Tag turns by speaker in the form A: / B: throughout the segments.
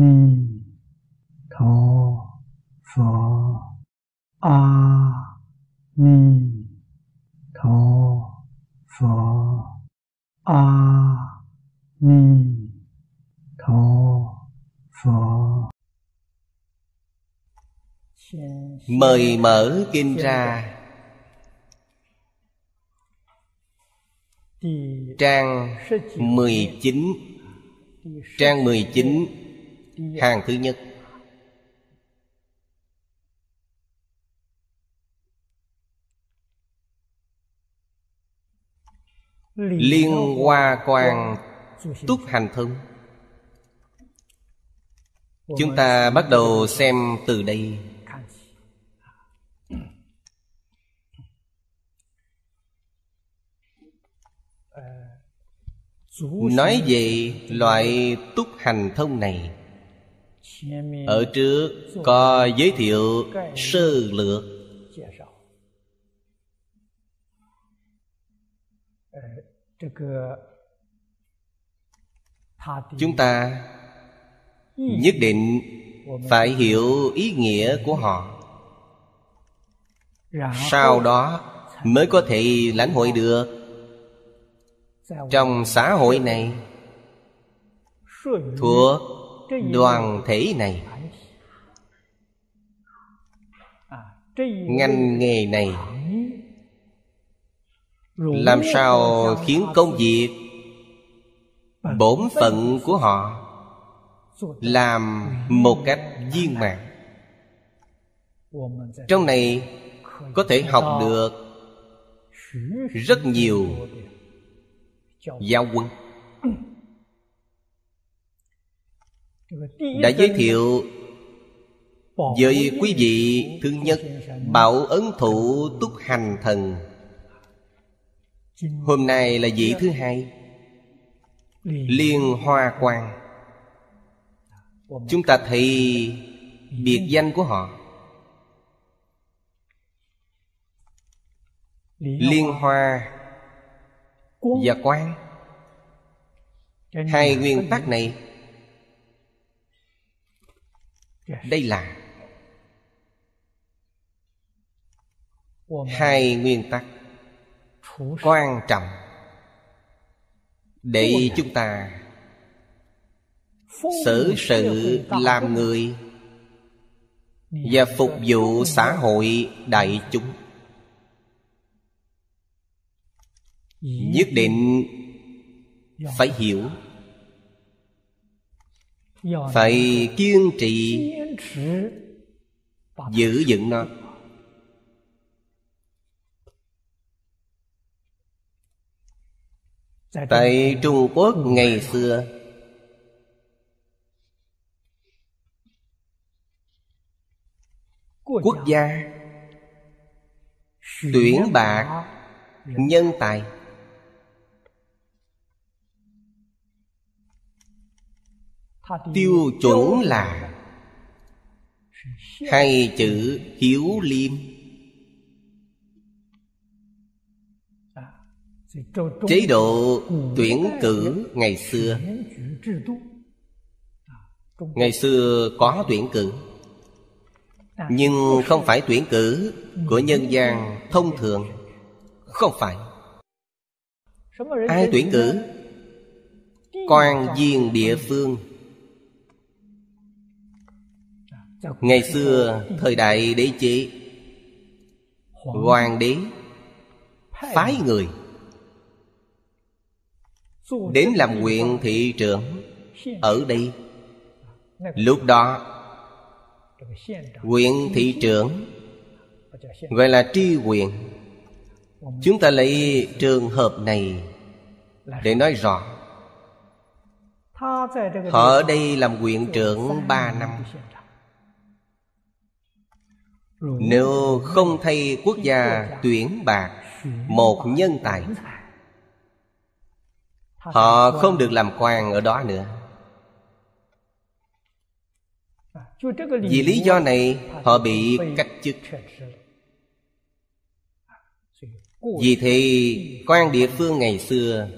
A: ni tho pho. A ni tho pho. A ni tho pho.
B: Mời mở kinh ra. Trang 19 Trang 19 Hàng thứ nhất. Liên Hoa Quang Túc Hành Thông. Chúng ta bắt đầu xem từ đây. Nói về loại túc hành thông này Ở trước có giới thiệu sơ lược。Chúng ta nhất định phải hiểu ý nghĩa của họ. Sau đó mới có thể lãnh hội được. trong xã hội này thuộc đoàn thể này. Ngành nghề này. Làm sao khiến công việc, bổn phận của họ làm một cách viên mãn? Trong này có thể học được rất nhiều Giao quân Đã giới thiệu với quý vị Thứ nhất Bảo ấn thủ túc hành thần. Hôm nay là vị thứ hai, Liên hoa quang. Chúng ta thấy biệt danh của họ. Liên hoa và quan hai nguyên tắc này đây là hai nguyên tắc quan trọng để chúng ta xử sự làm người và phục vụ xã hội đại chúng. Nhất định phải hiểu phải kiên trì giữ vững nó. Tại trung quốc ngày xưa quốc gia tuyển bạc nhân tài. tiêu chuẩn là hai chữ hiếu liêm. Chế độ tuyển cử ngày xưa. Ngày xưa có tuyển cử, nhưng không phải tuyển cử của nhân gian thông thường. Không phải. Ai tuyển cử? Quan viên địa phương. Ngày xưa, thời đại đế chế, Hoàng đế, Phái người, Đến làm huyện thị trưởng Ở đây. Lúc đó Huyện thị trưởng Gọi là tri huyện Chúng ta lấy trường hợp này Để nói rõ. Họ ở đây làm huyện trưởng ba năm nếu không thay quốc gia tuyển bạc, Một nhân tài. Họ không được làm quan ở đó nữa. Vì lý do này, Họ bị cách chức. Vì thì quan địa phương ngày xưa,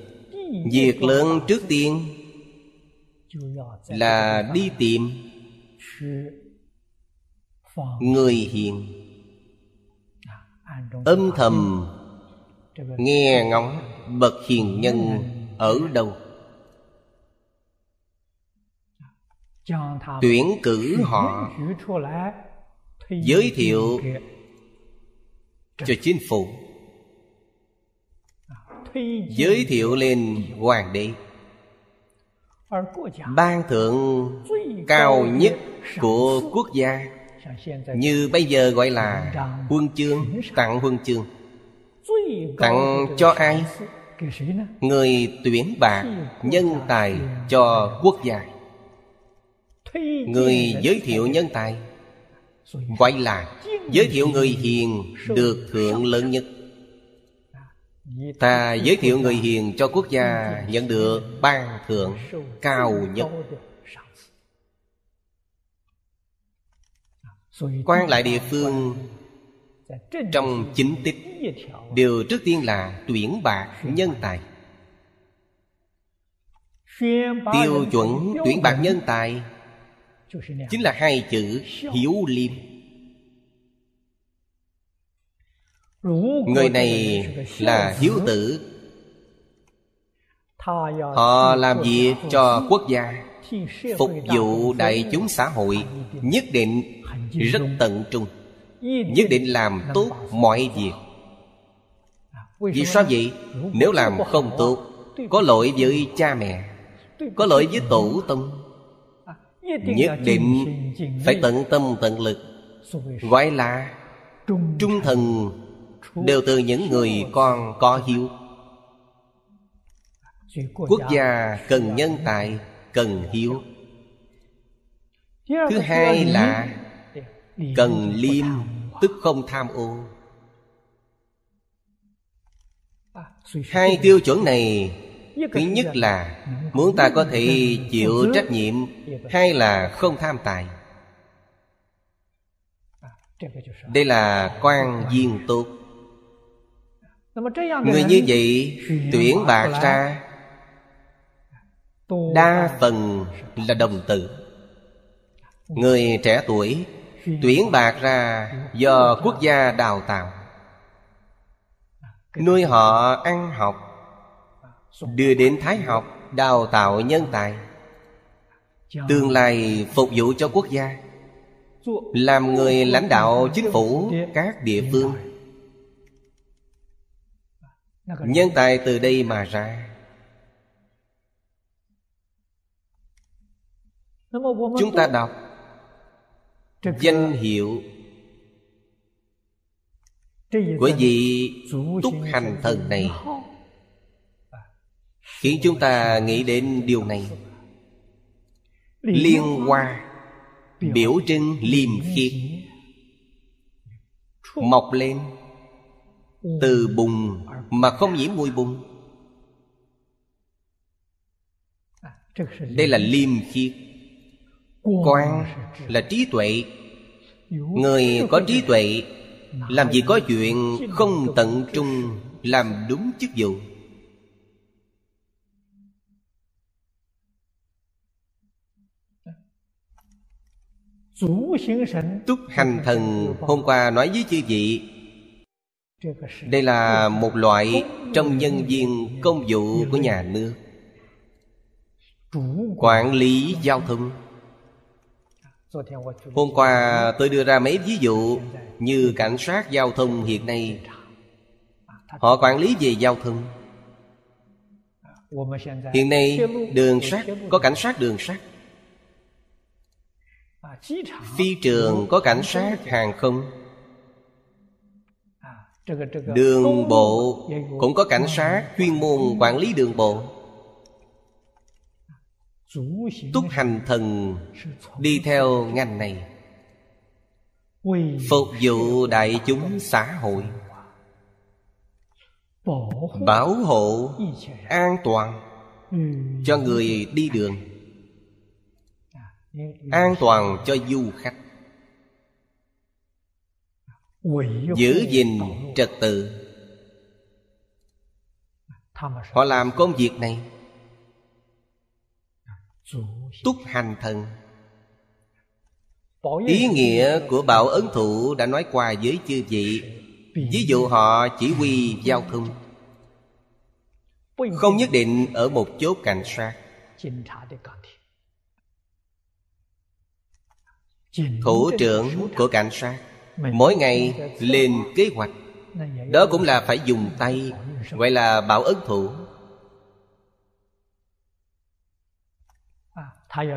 B: Việc lớn trước tiên là đi tìm người hiền. Âm thầm nghe ngóng bậc hiền nhân ở đâu? Tuyển cử họ. Giới thiệu cho chính phủ. Giới thiệu lên hoàng đế. Ban thượng cao nhất của quốc gia như bây giờ gọi là huân chương, tặng huân chương. Tặng cho ai? Người tuyển bạc nhân tài cho quốc gia. Người giới thiệu nhân tài, gọi là giới thiệu người hiền được thượng lớn nhất. Ta giới thiệu người hiền cho quốc gia nhận được ban thượng cao nhất. Quan lại địa phương trong chính tích. đều trước tiên là tuyển bạc nhân tài. Tiêu chuẩn tuyển bạc nhân tài. Chính là hai chữ hiếu liêm. Người này là hiếu tử. Họ làm việc cho quốc gia phục vụ đại chúng xã hội nhất định rất tận trung. Nhất định làm tốt mọi việc. vì sao vậy? nếu làm không tốt có lỗi với cha mẹ có lỗi với tổ tông. Nhất định phải tận tâm tận lực gọi là trung thần đều từ những người con có hiếu. Quốc gia cần nhân tài cần hiếu. Thứ hai là cần liêm tức không tham ô. Hai tiêu chuẩn này thứ nhất là muốn ta có thể chịu trách nhiệm hai là không tham tài. Đây là quan viên tốt. Người như vậy tuyển bạc ra. đa phần là đồng tử người trẻ tuổi tuyển bạc ra do quốc gia đào tạo. Nuôi họ ăn học, đưa đến thái học đào tạo nhân tài. Tương lai phục vụ cho quốc gia, làm người lãnh đạo chính phủ các địa phương. Nhân tài từ đây mà ra. Chúng ta đọc danh hiệu của vị túc hành thần này. khiến chúng ta nghĩ đến điều này. Liên hoa biểu trưng liêm khiết mọc lên từ bùn mà không nhiễm mùi bùn. Đây là liêm khiết quan là trí tuệ. Người có trí tuệ, làm gì có chuyện không tận trung làm đúng chức vụ. Túc hành thần hôm qua nói với chư vị, đây là một loại trong nhân viên công vụ của nhà nước. Quản lý giao thông hôm qua tôi đưa ra mấy ví dụ như cảnh sát giao thông hiện nay. Họ quản lý về giao thông. Hiện nay đường sắt, có cảnh sát đường sắt. Phi trường có cảnh sát hàng không. Đường bộ cũng có cảnh sát chuyên môn quản lý đường bộ túc hành thần đi theo ngành này. Phục vụ đại chúng xã hội. Bảo hộ an toàn cho người đi đường. An toàn cho du khách. Giữ gìn trật tự. Họ làm công việc này túc hành thần. Ý nghĩa của bảo ấn thủ đã nói qua với chư vị. Ví dụ họ chỉ huy giao thông. Không nhất định ở một chốt cảnh sát. Thủ trưởng của cảnh sát, mỗi ngày lên kế hoạch. Đó cũng là phải dùng tay, gọi là bảo ấn thủ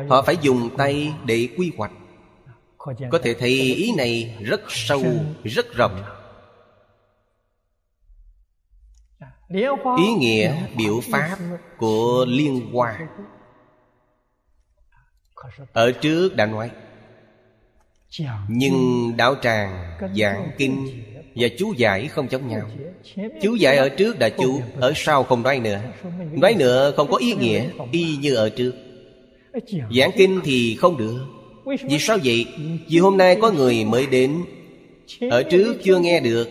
B: họ phải dùng tay để quy hoạch. Có thể thấy ý này rất sâu, rất rộng. Ý nghĩa biểu pháp của liên hoa ở trước đã nói. Nhưng đạo tràng, giảng kinh và chú giải không giống nhau. Chú giải ở trước đã chú, ở sau không nói nữa. Nói nữa không có ý nghĩa, y như ở trước giảng kinh thì không được. Vì sao vậy? Vì hôm nay có người mới đến. Ở trước chưa nghe được.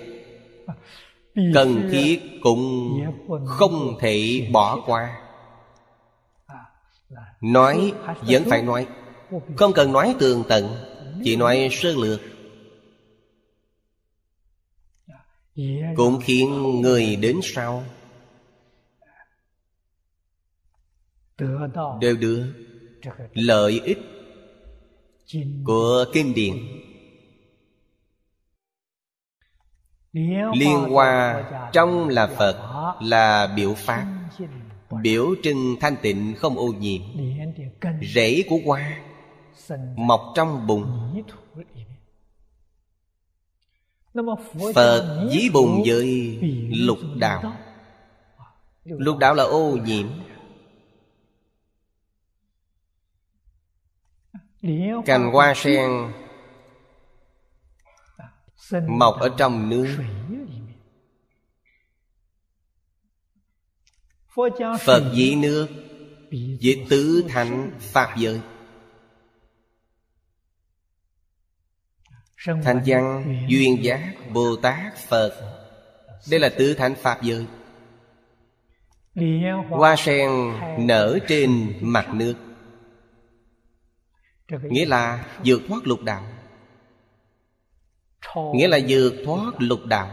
B: Cần thiết cũng không thể bỏ qua. Nói vẫn phải nói. Không cần nói tường tận, chỉ nói sơ lược. Cũng khiến người đến sau. Đều được lợi ích của kinh điển liên hoa trong là phật là biểu pháp biểu trưng thanh tịnh không ô nhiễm. Rễ của hoa mọc trong bùn. Phật dí bùn với lục đạo. Lục đạo là ô nhiễm cành hoa sen mọc ở trong nước. phật dĩ nước với tứ thánh pháp giới. Thanh văn duyên giác bồ tát phật. Đây là tứ thánh pháp giới. Hoa sen nở trên mặt nước nghĩa là vượt thoát lục đạo. Nghĩa là vượt thoát lục đạo,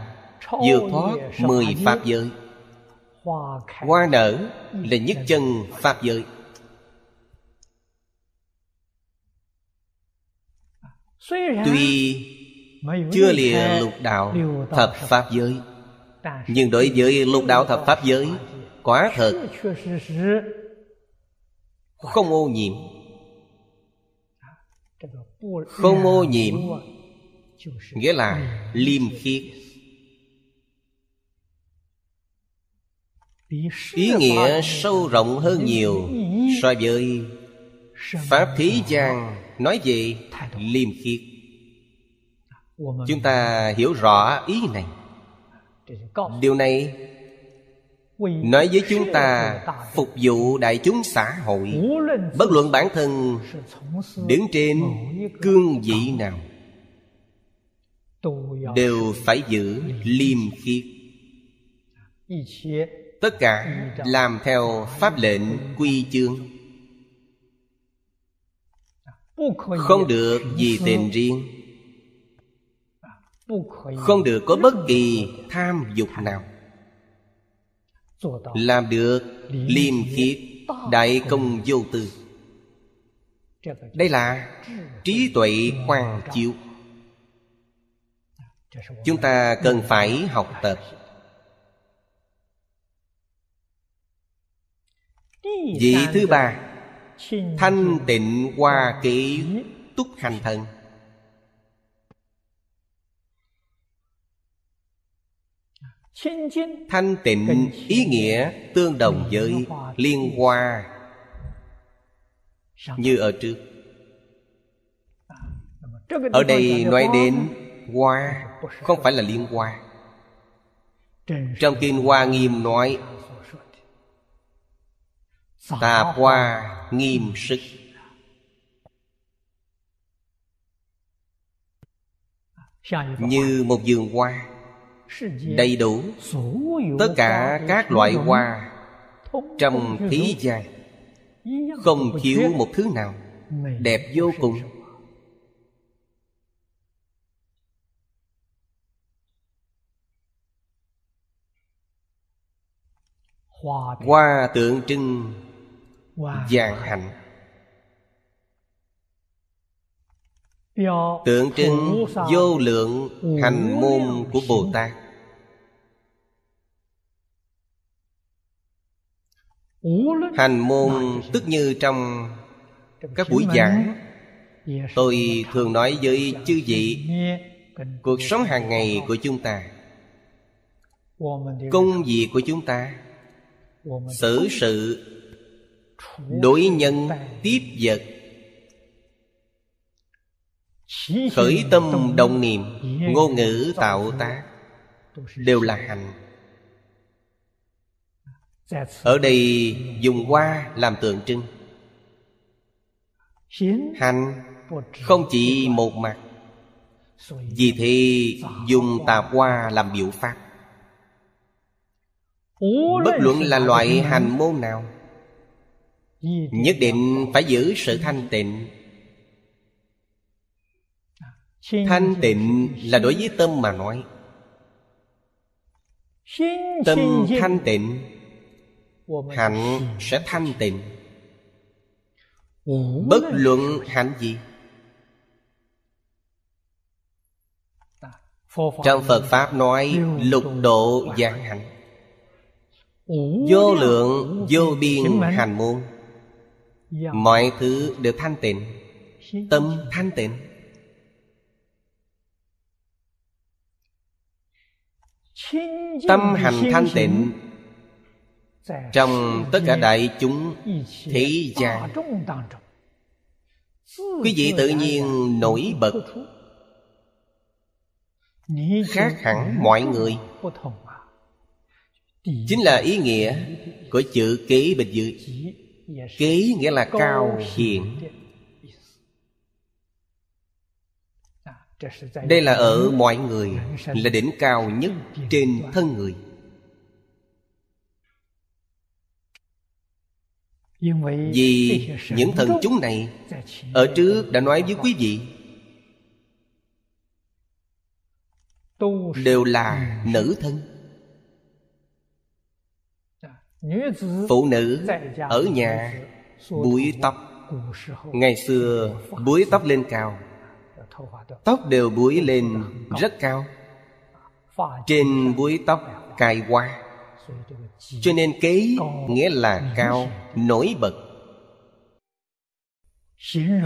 B: vượt thoát mười pháp giới. Hoa nở là nhất chân pháp giới. Tuy chưa lìa lục đạo thập pháp giới, nhưng đối với lục đạo thập pháp giới, quả thật không ô nhiễm không ô nhiễm nghĩa là liêm khiết. Ý nghĩa sâu rộng hơn nhiều so với pháp thí gian nói về liêm khiết. Chúng ta hiểu rõ ý này. Điều này nói với chúng ta, phục vụ đại chúng xã hội, bất luận bản thân đứng trên cương vị nào, đều phải giữ liêm khiết. Tất cả làm theo pháp lệnh quy chương. Không được vì tình riêng. Không được có bất kỳ tham dục nào làm được liêm khiết đại công vô tư. Đây là trí tuệ hoàn chiếu chúng ta cần phải học tập. Vị thứ ba, thanh tịnh hoa kỹ túc hành thân thanh tịnh ý nghĩa tương đồng với liên hoa như ở trước. Ở đây nói đến hoa, không phải là liên hoa. Trong kinh hoa nghiêm nói, tà hoa nghiêm sức. Như một giường hoa đầy đủ tất cả các loại hoa trong thế gian Không thiếu một thứ nào Đẹp vô cùng. Hoa tượng trưng vàng hạnh. Tượng trưng vô lượng hành môn của Bồ Tát Hành môn tức như trong các buổi giảng, Tôi thường nói với chư vị, Cuộc sống hàng ngày của chúng ta, Công việc của chúng ta, xử sự, đối nhân, tiếp vật, khởi tâm đồng niệm, ngôn ngữ tạo tác, đều là hành ở đây dùng hoa làm tượng trưng. Hành không chỉ một mặt vì thế dùng tà hoa làm biểu pháp. Bất luận là loại hành môn nào Nhất định phải giữ sự thanh tịnh. Thanh tịnh là đối với tâm mà nói. Tâm thanh tịnh Hạnh sẽ thanh tịnh. Bất luận hạnh gì. Trong Phật Pháp nói, Lục độ dạng hạnh. Vô lượng, vô biên hành môn. Mọi thứ đều thanh tịnh. Tâm thanh tịnh. Tâm hành thanh tịnh trong tất cả đại chúng Thế gian, Quý vị tự nhiên nổi bật. Khác hẳn mọi người. Chính là ý nghĩa của chữ kế bên dưới kế nghĩa là cao hiền. Đây là ở mọi người là đỉnh cao nhất trên thân người. Vì những thần chúng này ở trước đã nói với quý vị đều là nữ thân. phụ nữ ở nhà búi tóc。ngày xưa búi tóc lên cao tóc đều búi lên rất cao trên búi tóc cài hoa cho nên kế nghĩa là cao, nổi bật.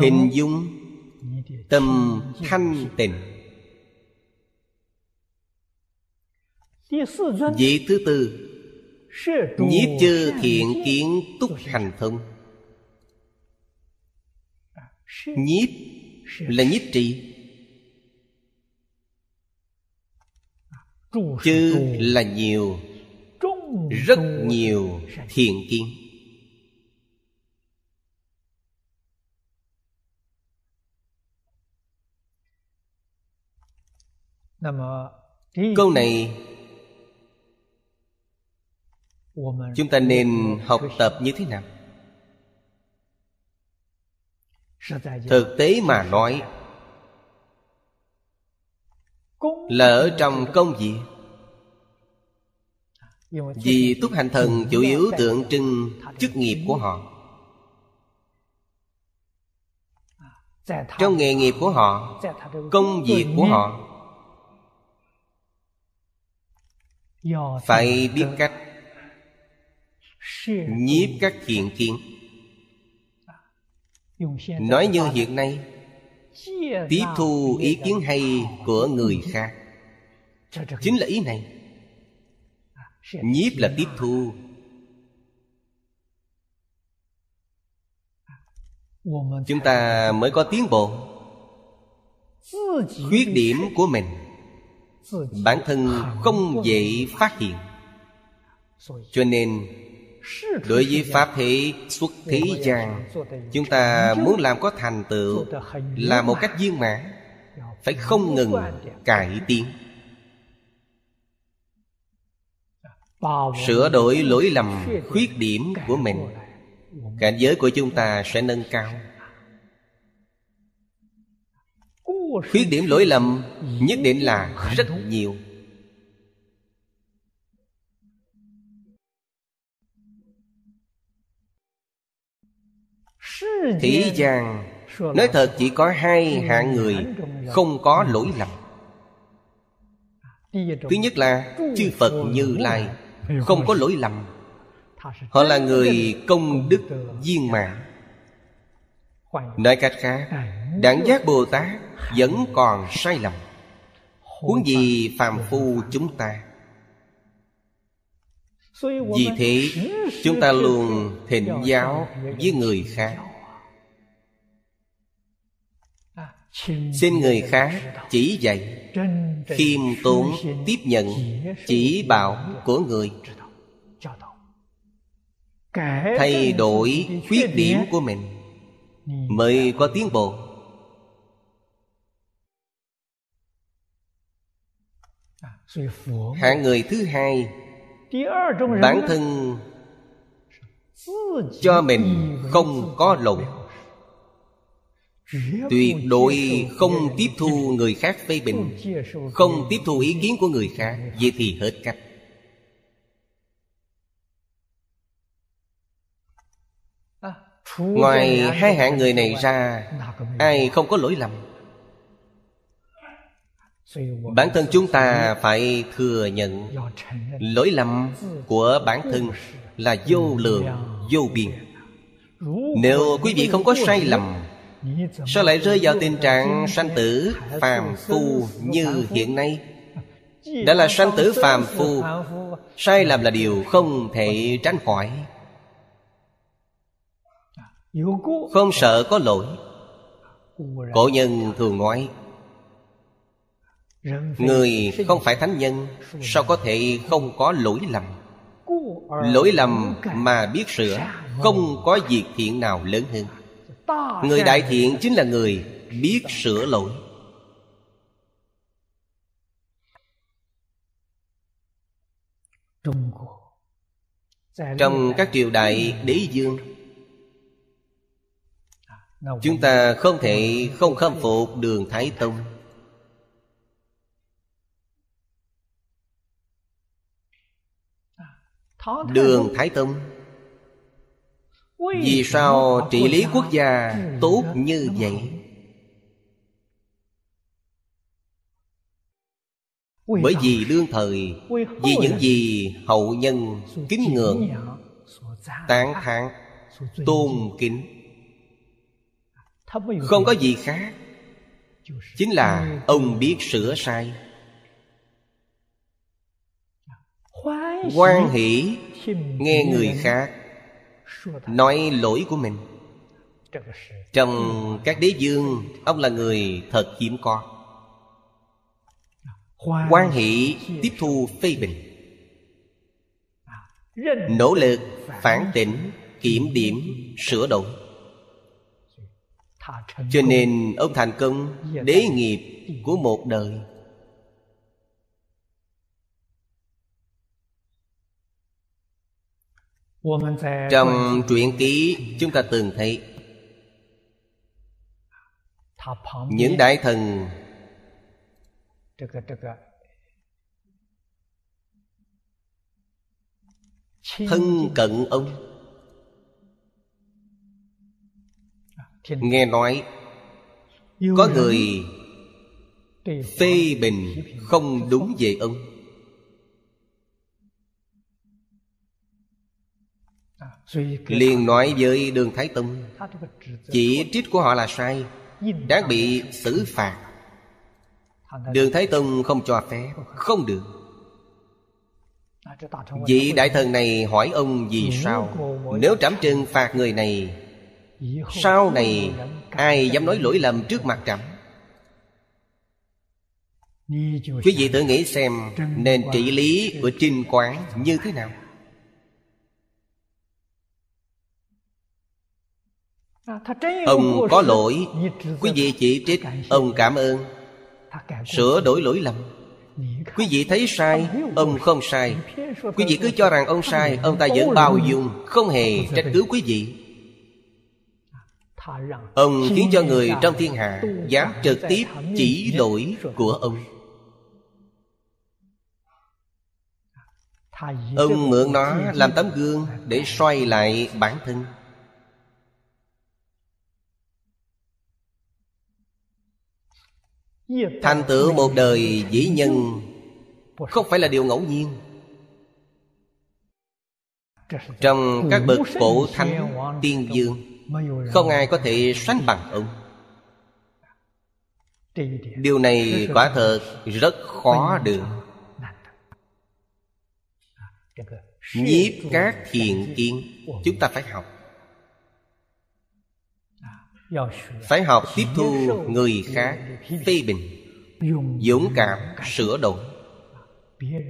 B: Hình dung tâm thanh tịnh. Vị thứ tư Nhiếp chư thiện kiến túc hành thông. Nhiếp là nhiếp trì Chư là nhiều. Rất nhiều thiện kiến Câu này chúng ta nên học tập như thế nào? Thực tế mà nói, là ở trong công việc vì túc hành thần chủ yếu tượng trưng chức nghiệp của họ. Trong nghề nghiệp của họ công việc của họ phải biết cách nhiếp các thiện kiến. Nói như hiện nay tiếp thu ý kiến hay của người khác. Chính là ý này nhiếp là tiếp thu. Chúng ta mới có tiến bộ. Khuyết điểm của mình. Bản thân không dễ phát hiện. Cho nên, Đối với Pháp thế xuất thế gian, Chúng ta muốn làm có thành tựu Là một cách viên mãn, Phải không ngừng cải tiến. Sửa đổi lỗi lầm, khuyết điểm của mình. Cảnh giới của chúng ta sẽ nâng cao. Khuyết điểm lỗi lầm nhất định là rất nhiều. Thế gian Nói thật chỉ có hai hạng người Không có lỗi lầm. Thứ nhất là Chư Phật Như Lai. Không có lỗi lầm. Họ là người công đức viên mãn. Nói cách khác, Đẳng giác Bồ Tát Vẫn còn sai lầm. Huống gì phàm phu chúng ta. Vì thế, Chúng ta luôn thịnh giáo với người khác. Xin người khác chỉ dạy. Khiêm tốn tiếp nhận Chỉ bảo của người. Thay đổi khuyết điểm của mình Mới có tiến bộ. Hạng người thứ hai, Bản thân Cho mình không có lỗi Tuyệt đối không tiếp thu người khác phê bình Không tiếp thu ý kiến của người khác Vậy thì hết cách. Ngoài hai hạng người này ra Ai không có lỗi lầm? Bản thân chúng ta phải thừa nhận Lỗi lầm của bản thân là vô lượng, vô biên Nếu quý vị không có sai lầm Sao lại rơi vào tình trạng sanh tử phàm phu như hiện nay. Đã là sanh tử phàm phu, Sai lầm là điều không thể tránh khỏi. Không sợ có lỗi, Cổ nhân thường nói, Người không phải thánh nhân, Sao có thể không có lỗi lầm? Lỗi lầm mà biết sửa, Không có việc thiện nào lớn hơn. Người đại thiện chính là người biết sửa lỗi. Trong các triều đại đế dương Chúng ta không thể không khâm phục đường Thái Tông. Đường Thái Tông Vì sao trị lý quốc gia tốt như vậy? Bởi vì đương thời Vì những gì hậu nhân kính ngưỡng Tán thán Tôn kính. Không có gì khác. Chính là ông biết sửa sai. Quan hỷ nghe người khác nói lỗi của mình. Trong các đế dương ông là người thật hiếm có. Quan hỷ tiếp thu phê bình. Nỗ lực phản tỉnh kiểm điểm sửa đổi. Cho nên ông thành công đế nghiệp của một đời Trong truyện ký chúng ta từng thấy Những đại thần Thân cận ông. Nghe nói Có người Phê bình không đúng về ông liền nói với đường thái tông chỉ trích của họ là sai đáng bị xử phạt. Đường thái tông không cho phép không được. Vị đại thần này hỏi ông vì sao? nếu trẫm trừng phạt người này sau này ai dám nói lỗi lầm trước mặt trẫm quý vị tự nghĩ xem nền trị lý của trinh quán như thế nào Ông có lỗi. Quý vị chỉ trích Ông cảm ơn. Sửa đổi lỗi lầm. Quý vị thấy sai Ông không sai. Quý vị cứ cho rằng ông sai Ông ta vẫn bao dung Không hề trách cứ quý vị. Ông khiến cho người trong thiên hạ Dám trực tiếp chỉ lỗi của ông. Ông mượn nó làm tấm gương Để xoay lại bản thân Thành tựu một đời dĩ nhân Không phải là điều ngẫu nhiên. Trong các bậc cổ thánh tiên dương Không ai có thể sánh bằng ông. Điều này quả thật rất khó được. Nhiếp các thiền kiến Chúng ta phải học phải học tiếp thu người khác phê bình, dũng cảm sửa đổi.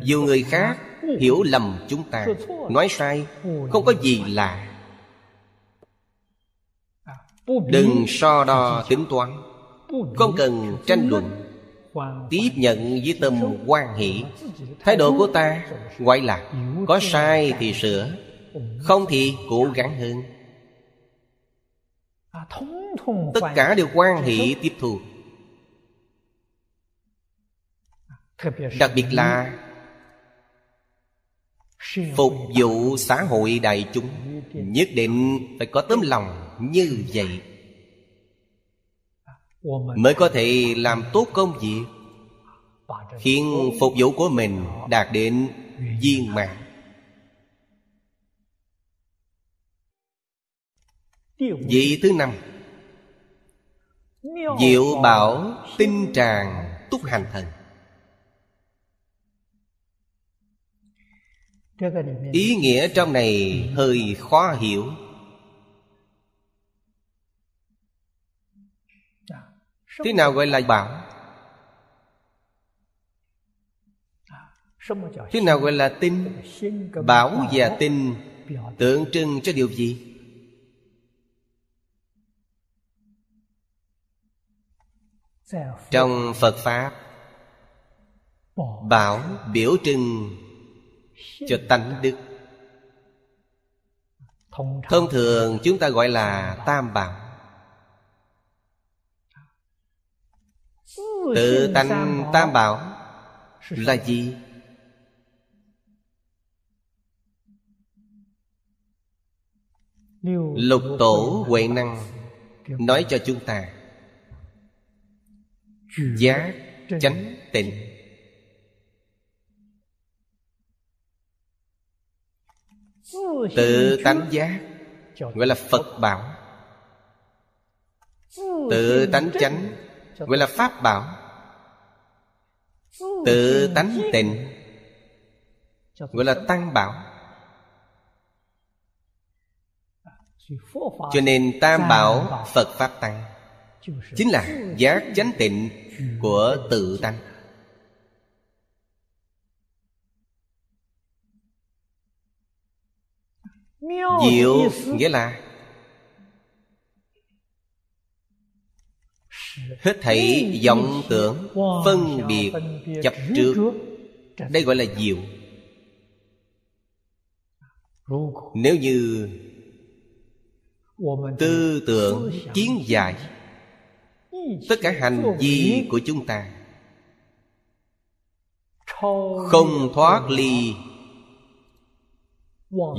B: Dù người khác hiểu lầm chúng ta, nói sai không có gì lạ. Đừng so đo tính toán, không cần tranh luận. Tiếp nhận với tâm quan hỷ, thái độ của ta gọi là có sai thì sửa, không thì cố gắng hơn tất cả đều quan hệ tiếp thu. Đặc biệt là phục vụ xã hội đại chúng nhất định phải có tấm lòng như vậy. Mới có thể làm tốt công việc khiến phục vụ của mình đạt đến viên mãn vị thứ năm. Diệu bảo tinh tràng túc hành thần. Ý nghĩa trong này hơi khó hiểu. Thế nào gọi là bảo? Thế nào gọi là tinh Bảo và tinh Tượng trưng cho điều gì? Trong phật pháp, bảo biểu trưng cho tánh đức. Thông thường chúng ta gọi là tam bảo. Tự tánh tam bảo là gì? Lục tổ huệ năng nói cho chúng ta giác chánh tịnh. Tự tánh giác, gọi là phật bảo. Tự tánh chánh, gọi là pháp bảo. Tự tánh tịnh, gọi là tăng bảo. Cho nên tam bảo phật pháp tăng chính là giác chánh tịnh của tự tánh diệu nghĩa là hết thảy vọng tưởng phân biệt chấp trước. đây gọi là diệu. Nếu như tư tưởng kiến giải tất cả hành vi của chúng ta không thoát ly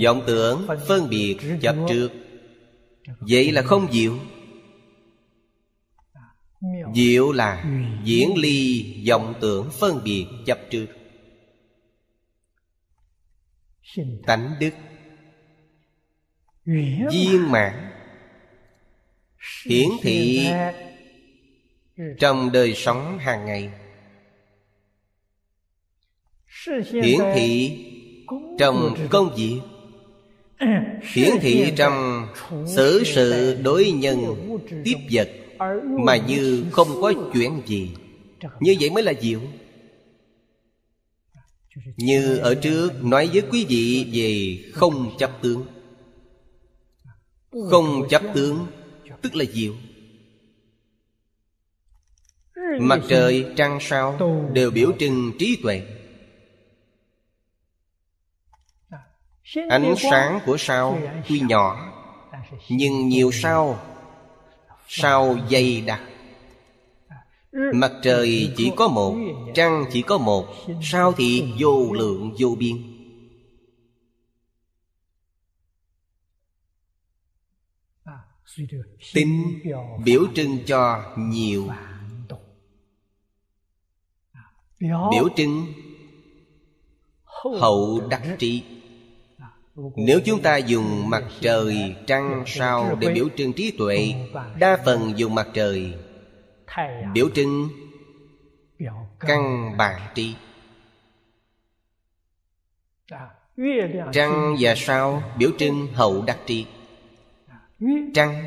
B: vọng tưởng phân biệt chấp trước. Vậy là không diệu. Diệu là diễn ly vọng tưởng phân biệt chấp trước. Tánh đức. Viên mãn. Hiển thị trong đời sống hàng ngày. hiển thị trong công việc hiển thị trong xử sự đối nhân tiếp vật mà như không có chuyện gì. như vậy mới là diệu. như ở trước nói với quý vị về không chấp tướng. không chấp tướng tức là diệu Mặt trời, trăng sao Đều biểu trưng trí tuệ. Ánh sáng của sao tuy nhỏ Nhưng nhiều sao Sao dày đặc. Mặt trời chỉ có một Trăng chỉ có một Sao thì vô lượng vô biên. Tính biểu trưng cho nhiều Biểu trưng Hậu đắc trí. Nếu chúng ta dùng mặt trời, trăng, sao Để biểu trưng trí tuệ Đa phần dùng mặt trời. Biểu trưng căn bản trí. Trăng và sao biểu trưng hậu đắc trí. Trăng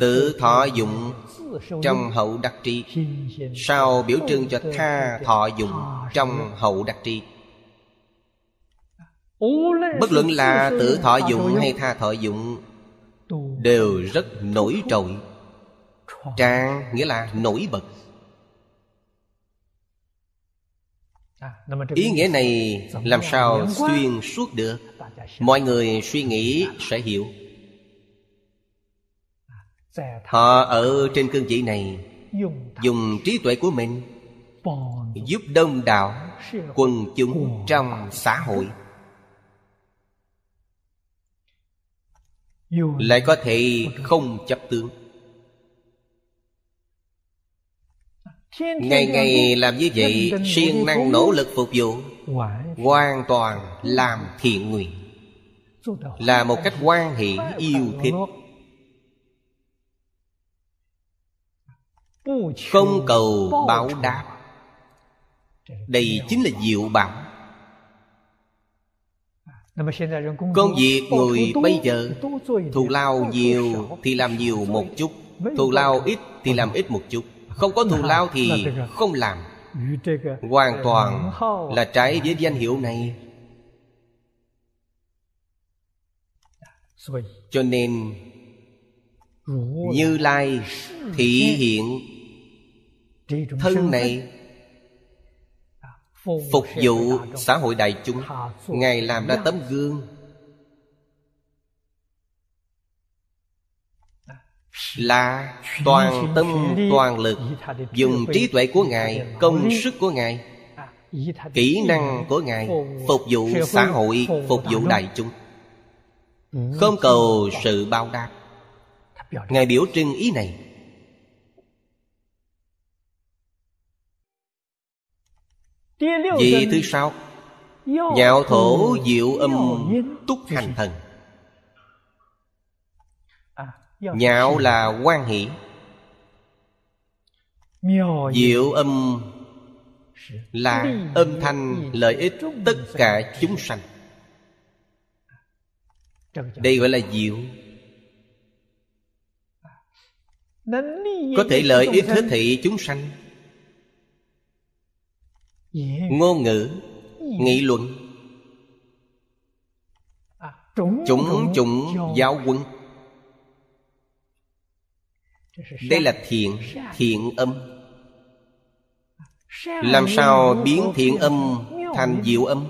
B: Tự thọ dụng trong hậu đắc trí Sao biểu trưng cho tha thọ dụng trong hậu đắc trí Bất luận là tự thọ dụng hay tha thọ dụng Đều rất nổi trội. Trang nghĩa là nổi bật. Ý nghĩa này làm sao xuyên suốt được? Mọi người suy nghĩ sẽ hiểu Họ ở trên cương vị này Dùng trí tuệ của mình Giúp đông đảo Quần chúng trong xã hội. Lại có thể không chấp tướng. Ngày ngày làm như vậy siêng năng nỗ lực phục vụ Hoàn toàn làm thiện nguyện. Là một cách quan hệ yêu thích Không cầu báo đáp. Đây chính là diệu bảo Công việc người bây giờ, Thù lao nhiều thì làm nhiều một chút, Thù lao ít thì làm ít một chút. Không có thù lao thì không làm. Hoàn toàn là trái với danh hiệu này. Cho nên, Như Lai thị hiện thân này phục vụ xã hội đại chúng. Ngài làm ra tấm gương. Là toàn tâm toàn lực dùng trí tuệ của ngài công sức của ngài kỹ năng của ngài phục vụ xã hội phục vụ đại chúng. Không cầu sự bao đáp. Ngài biểu trưng ý này Vị thứ sáu Nhạo thổ diệu âm túc hành thần. Nhạo là quan hỷ. Diệu âm là âm thanh lợi ích tất cả chúng sanh. Đây gọi là diệu. Có thể lợi ích hết thị chúng sanh ngôn ngữ nghị luận chúng chúng giáo quân đây là thiện thiện âm làm sao biến thiện âm thành diệu âm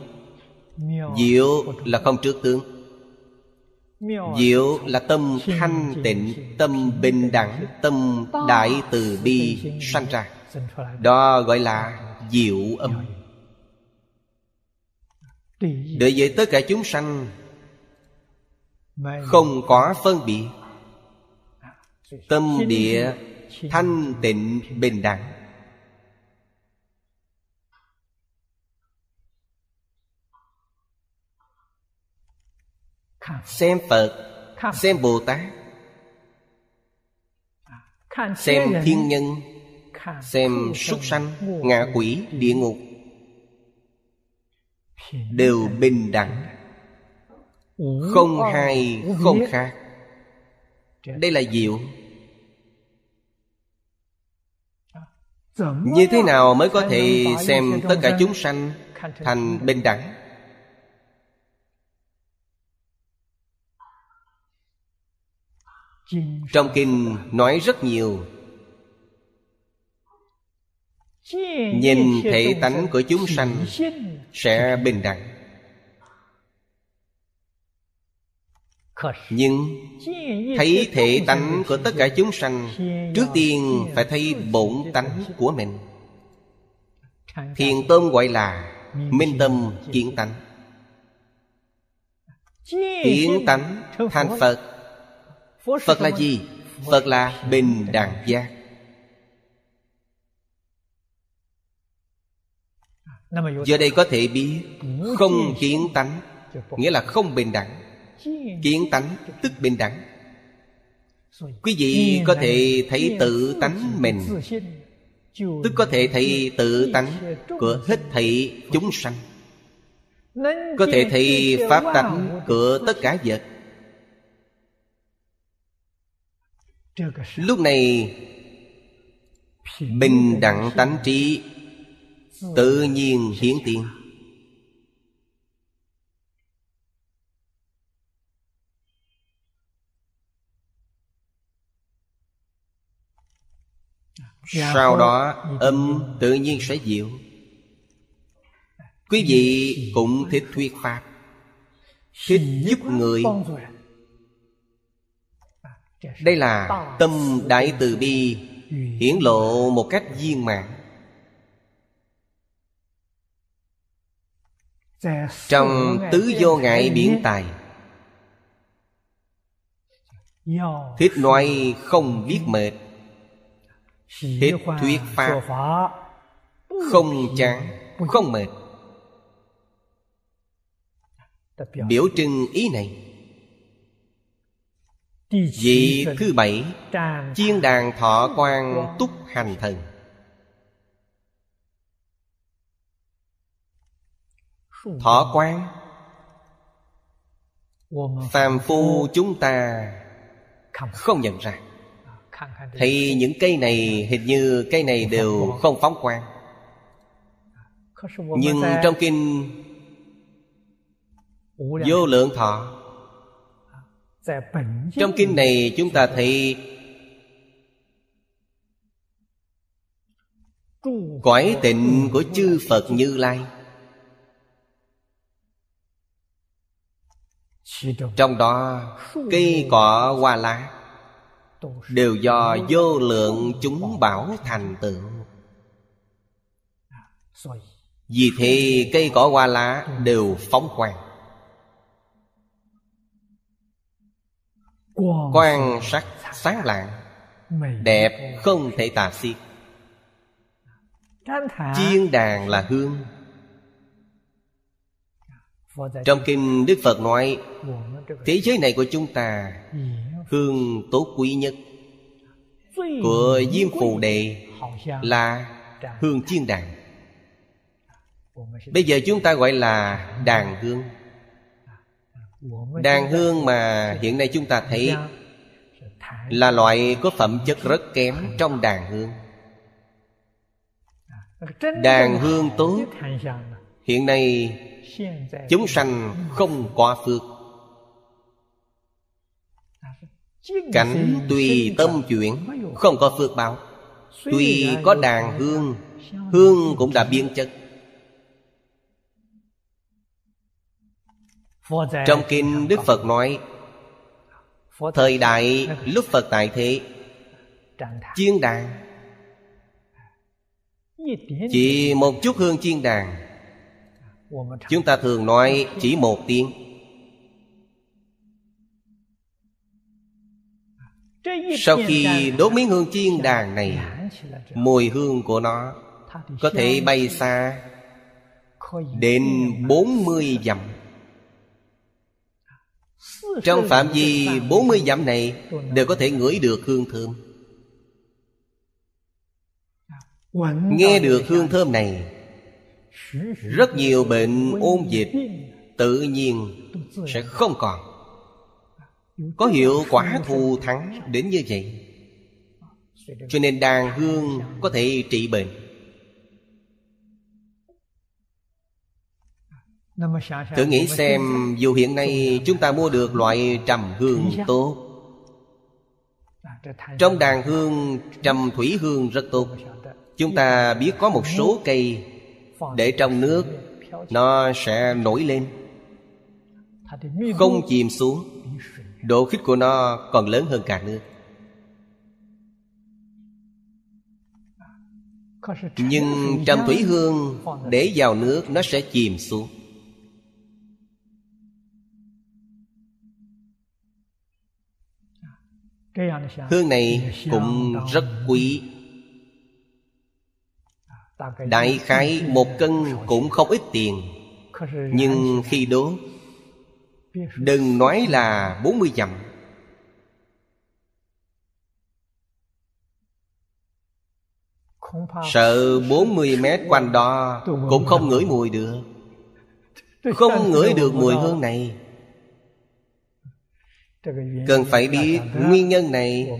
B: diệu là không trước tướng diệu là tâm thanh tịnh tâm bình đẳng tâm đại từ bi sanh ra đó gọi là diệu âm. Đối với tất cả chúng sanh, không có phân biệt. Tâm địa thanh tịnh bình đẳng. Xem phật, xem bồ tát, xem thiên nhân xem súc sanh ngạ quỷ địa ngục đều bình đẳng không hai không khác. Đây là diệu. Như thế nào mới có thể xem tất cả chúng sanh thành bình đẳng? Trong kinh nói rất nhiều nhìn thể tánh của chúng sanh sẽ bình đẳng. Nhưng thấy thể tánh của tất cả chúng sanh trước tiên phải thấy bổn tánh của mình. Thiền tâm gọi là minh tâm kiến tánh. Kiến tánh thành phật. Phật là gì? Phật là bình đẳng giác giờ đây có thể biết không kiến tánh nghĩa là không bình đẳng. Kiến tánh tức bình đẳng. Quý vị có thể thấy tự tánh mình. tức có thể thấy tự tánh của hết thảy chúng sanh. Có thể thấy pháp tánh của tất cả vật. Lúc này bình đẳng tánh trí tự nhiên hiển tiền. sau đó, âm tự nhiên sẽ diệu. Quý vị cũng thích thuyết pháp, thích giúp người. Đây là tâm đại từ bi hiển lộ một cách viên mãn. Trong tứ vô ngại biển tài. Thích nói không biết mệt. Thích thuyết pháp không chán không mệt. Biểu trưng ý này. Vị thứ bảy chiên đàn thọ quan túc hành thần thọ quan. phàm phu chúng ta không. nhận ra. Thì những cây này hình như cây này đều không. phóng quang nhưng trong kinh vô lượng thọ trong kinh này chúng ta thấy Cõi tịnh của chư Phật Như Lai Trong đó cây cỏ hoa lá Đều do vô lượng chúng bảo thành tựu. Vì thế cây cỏ hoa lá đều phóng quang. Quan sắc sáng lạng Đẹp không thể tà xiết Chiên đàn là hương Trong kinh Đức Phật nói Thế giới này của chúng ta Hương tốt quý nhất. Của Diêm Phù Đề Là hương chiên đàn. Bây giờ chúng ta gọi là đàn hương. Đàn hương mà hiện nay chúng ta thấy Là loại có phẩm chất rất kém trong đàn hương. Đàn hương tốt Hiện nay Chúng sanh không có phước. Cảnh tùy tâm chuyển, Không có phước báo. Tuy có đàn hương Hương cũng đã biến chất. Trong kinh Đức Phật nói, Thời đại, lúc Phật tại thế, Chiên đàn. Chỉ một chút hương chiên đàn Chúng ta thường nói chỉ một tiếng. Sau khi đốt miếng hương chiên đàn này, Mùi hương của nó Có thể bay xa Đến 40 dặm. Trong phạm vi 40 dặm này Đều có thể ngửi được hương thơm. Nghe được hương thơm này rất nhiều bệnh ôn dịch Tự nhiên sẽ không còn. Có hiệu quả thù thắng đến như vậy, Cho nên đàn hương có thể trị bệnh. Thử nghĩ xem, Dù hiện nay chúng ta mua được loại trầm hương tốt, Trong đàn hương, trầm thủy hương rất tốt. Chúng ta biết có một số cây để trong nước Nó sẽ nổi lên. Không chìm xuống, Độ khích của nó còn lớn hơn cả nước. Nhưng trầm thủy hương để vào nước nó sẽ chìm xuống. Hương này cũng rất quý. Đại khái một cân cũng không ít tiền. Nhưng khi đốt Đừng nói là 40 dặm. Sợ 40 mét quanh đó Cũng không ngửi mùi được. Không ngửi được mùi hương này. Cần phải biết nguyên nhân này.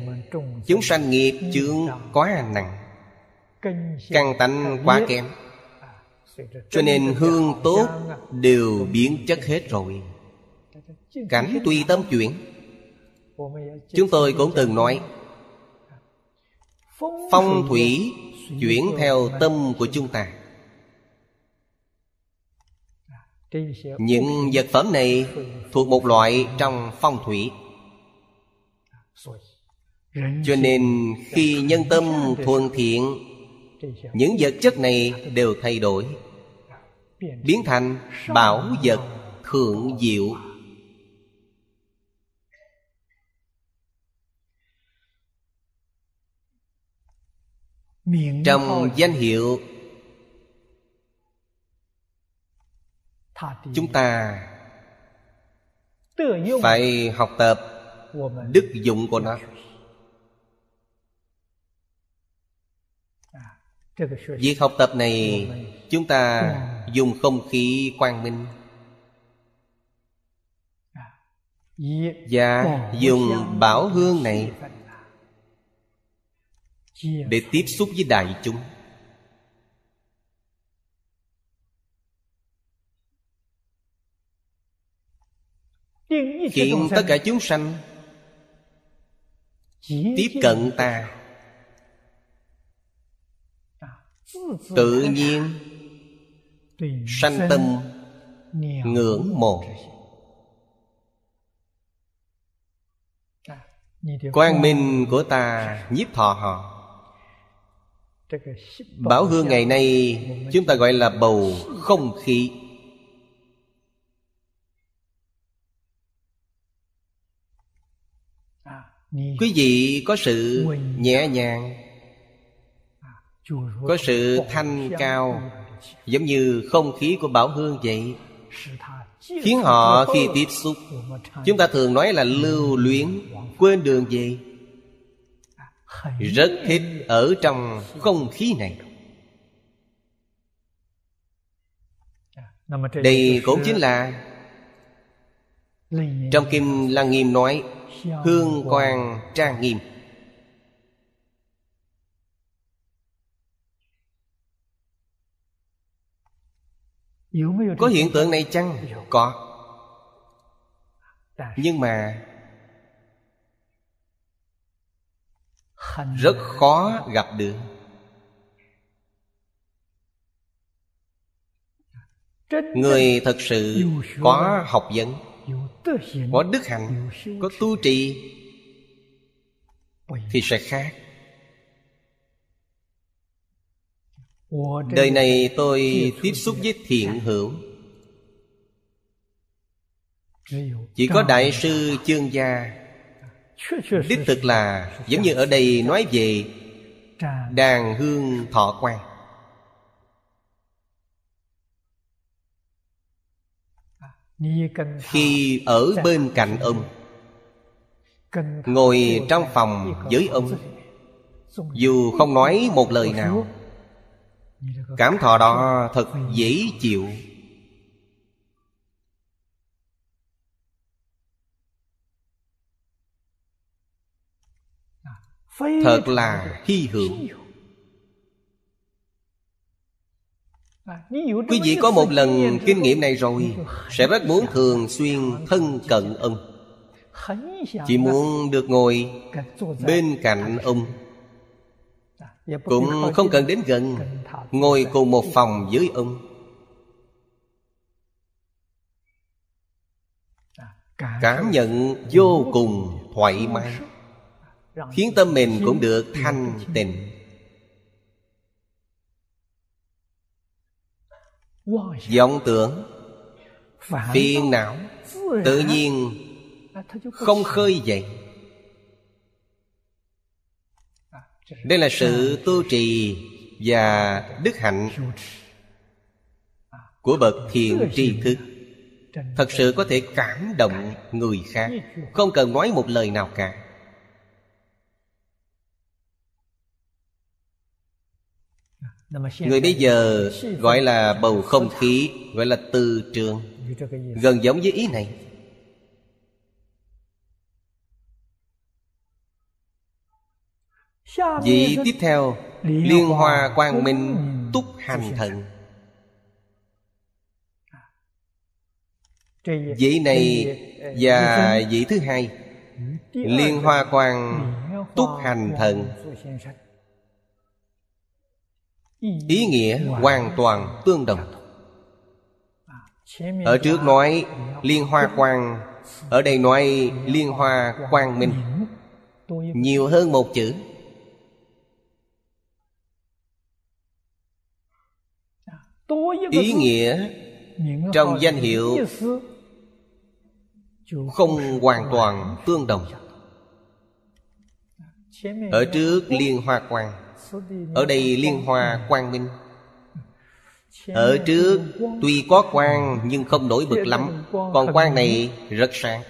B: Chúng sanh nghiệp chướng quá nặng. Căn tánh quá kém. Cho nên hương tốt Đều biến chất hết rồi. Cảnh tùy tâm chuyển. Chúng tôi cũng từng nói Phong thủy chuyển theo tâm của chúng ta. Những vật phẩm này thuộc một loại trong phong thủy. Cho nên khi nhân tâm thuần thiện những vật chất này đều thay đổi. Biến thành bảo vật thượng diệu. Trong danh hiệu chúng ta phải học tập đức dụng của nó. Việc học tập này chúng ta dùng không khí quang minh. Và dùng bảo hương này để tiếp xúc với đại chúng. Khiến tất cả chúng sanh tiếp cận ta tự nhiên sanh tâm ngưỡng mộ. quang minh của ta nhiếp thọ họ. Bảo hương ngày nay Chúng ta gọi là bầu không khí. Quý vị có sự nhẹ nhàng Có sự thanh cao Giống như không khí của bảo hương vậy. Khiến họ khi tiếp xúc Chúng ta thường nói là lưu luyến Quên đường về. Rất thích ở trong không khí này. Đây cũng chính là trong kim lăng nghiêm nói hương quang trang nghiêm có hiện tượng này chăng? Có. Nhưng mà rất khó gặp được. Người thật sự có học vấn có đức hạnh có tu trì thì sẽ khác đời này tôi tiếp xúc với thiện hữu. Chỉ có đại sư chương gia. Đích thực là giống như ở đây nói về Đàn hương thọ quan. Khi ở bên cạnh ông Ngồi trong phòng với ông. Dù không nói một lời nào Cảm thọ đó thật dễ chịu. Thật là hy hữu. Quý vị có một lần kinh nghiệm này rồi, sẽ rất muốn thường xuyên thân cận ông. Chỉ muốn được ngồi bên cạnh ông cũng không cần đến gần ngồi cùng một phòng với ông. Cảm nhận vô cùng thoải mái. Khiến tâm mình cũng được thanh tịnh. Vọng tưởng phiền não tự nhiên không khơi dậy đây là sự tu trì và đức hạnh của bậc thiền tri thức. Thật sự có thể cảm động người khác, không cần nói một lời nào cả. Người bây giờ gọi là bầu không khí, gọi là từ trường, gần giống với ý này. Vị tiếp theo liên hoa quang minh túc hành thần. vị này và vị thứ hai liên hoa quang túc hành thần. ý nghĩa hoàn toàn tương đồng. ở trước nói liên hoa quang ở đây nói liên hoa quang minh. nhiều hơn một chữ ý nghĩa trong danh hiệu không hoàn toàn tương đồng. ở trước liên hoa quang ở đây liên hoa quang minh. Ở trước tuy có quang nhưng không nổi bực lắm còn quang này rất sáng.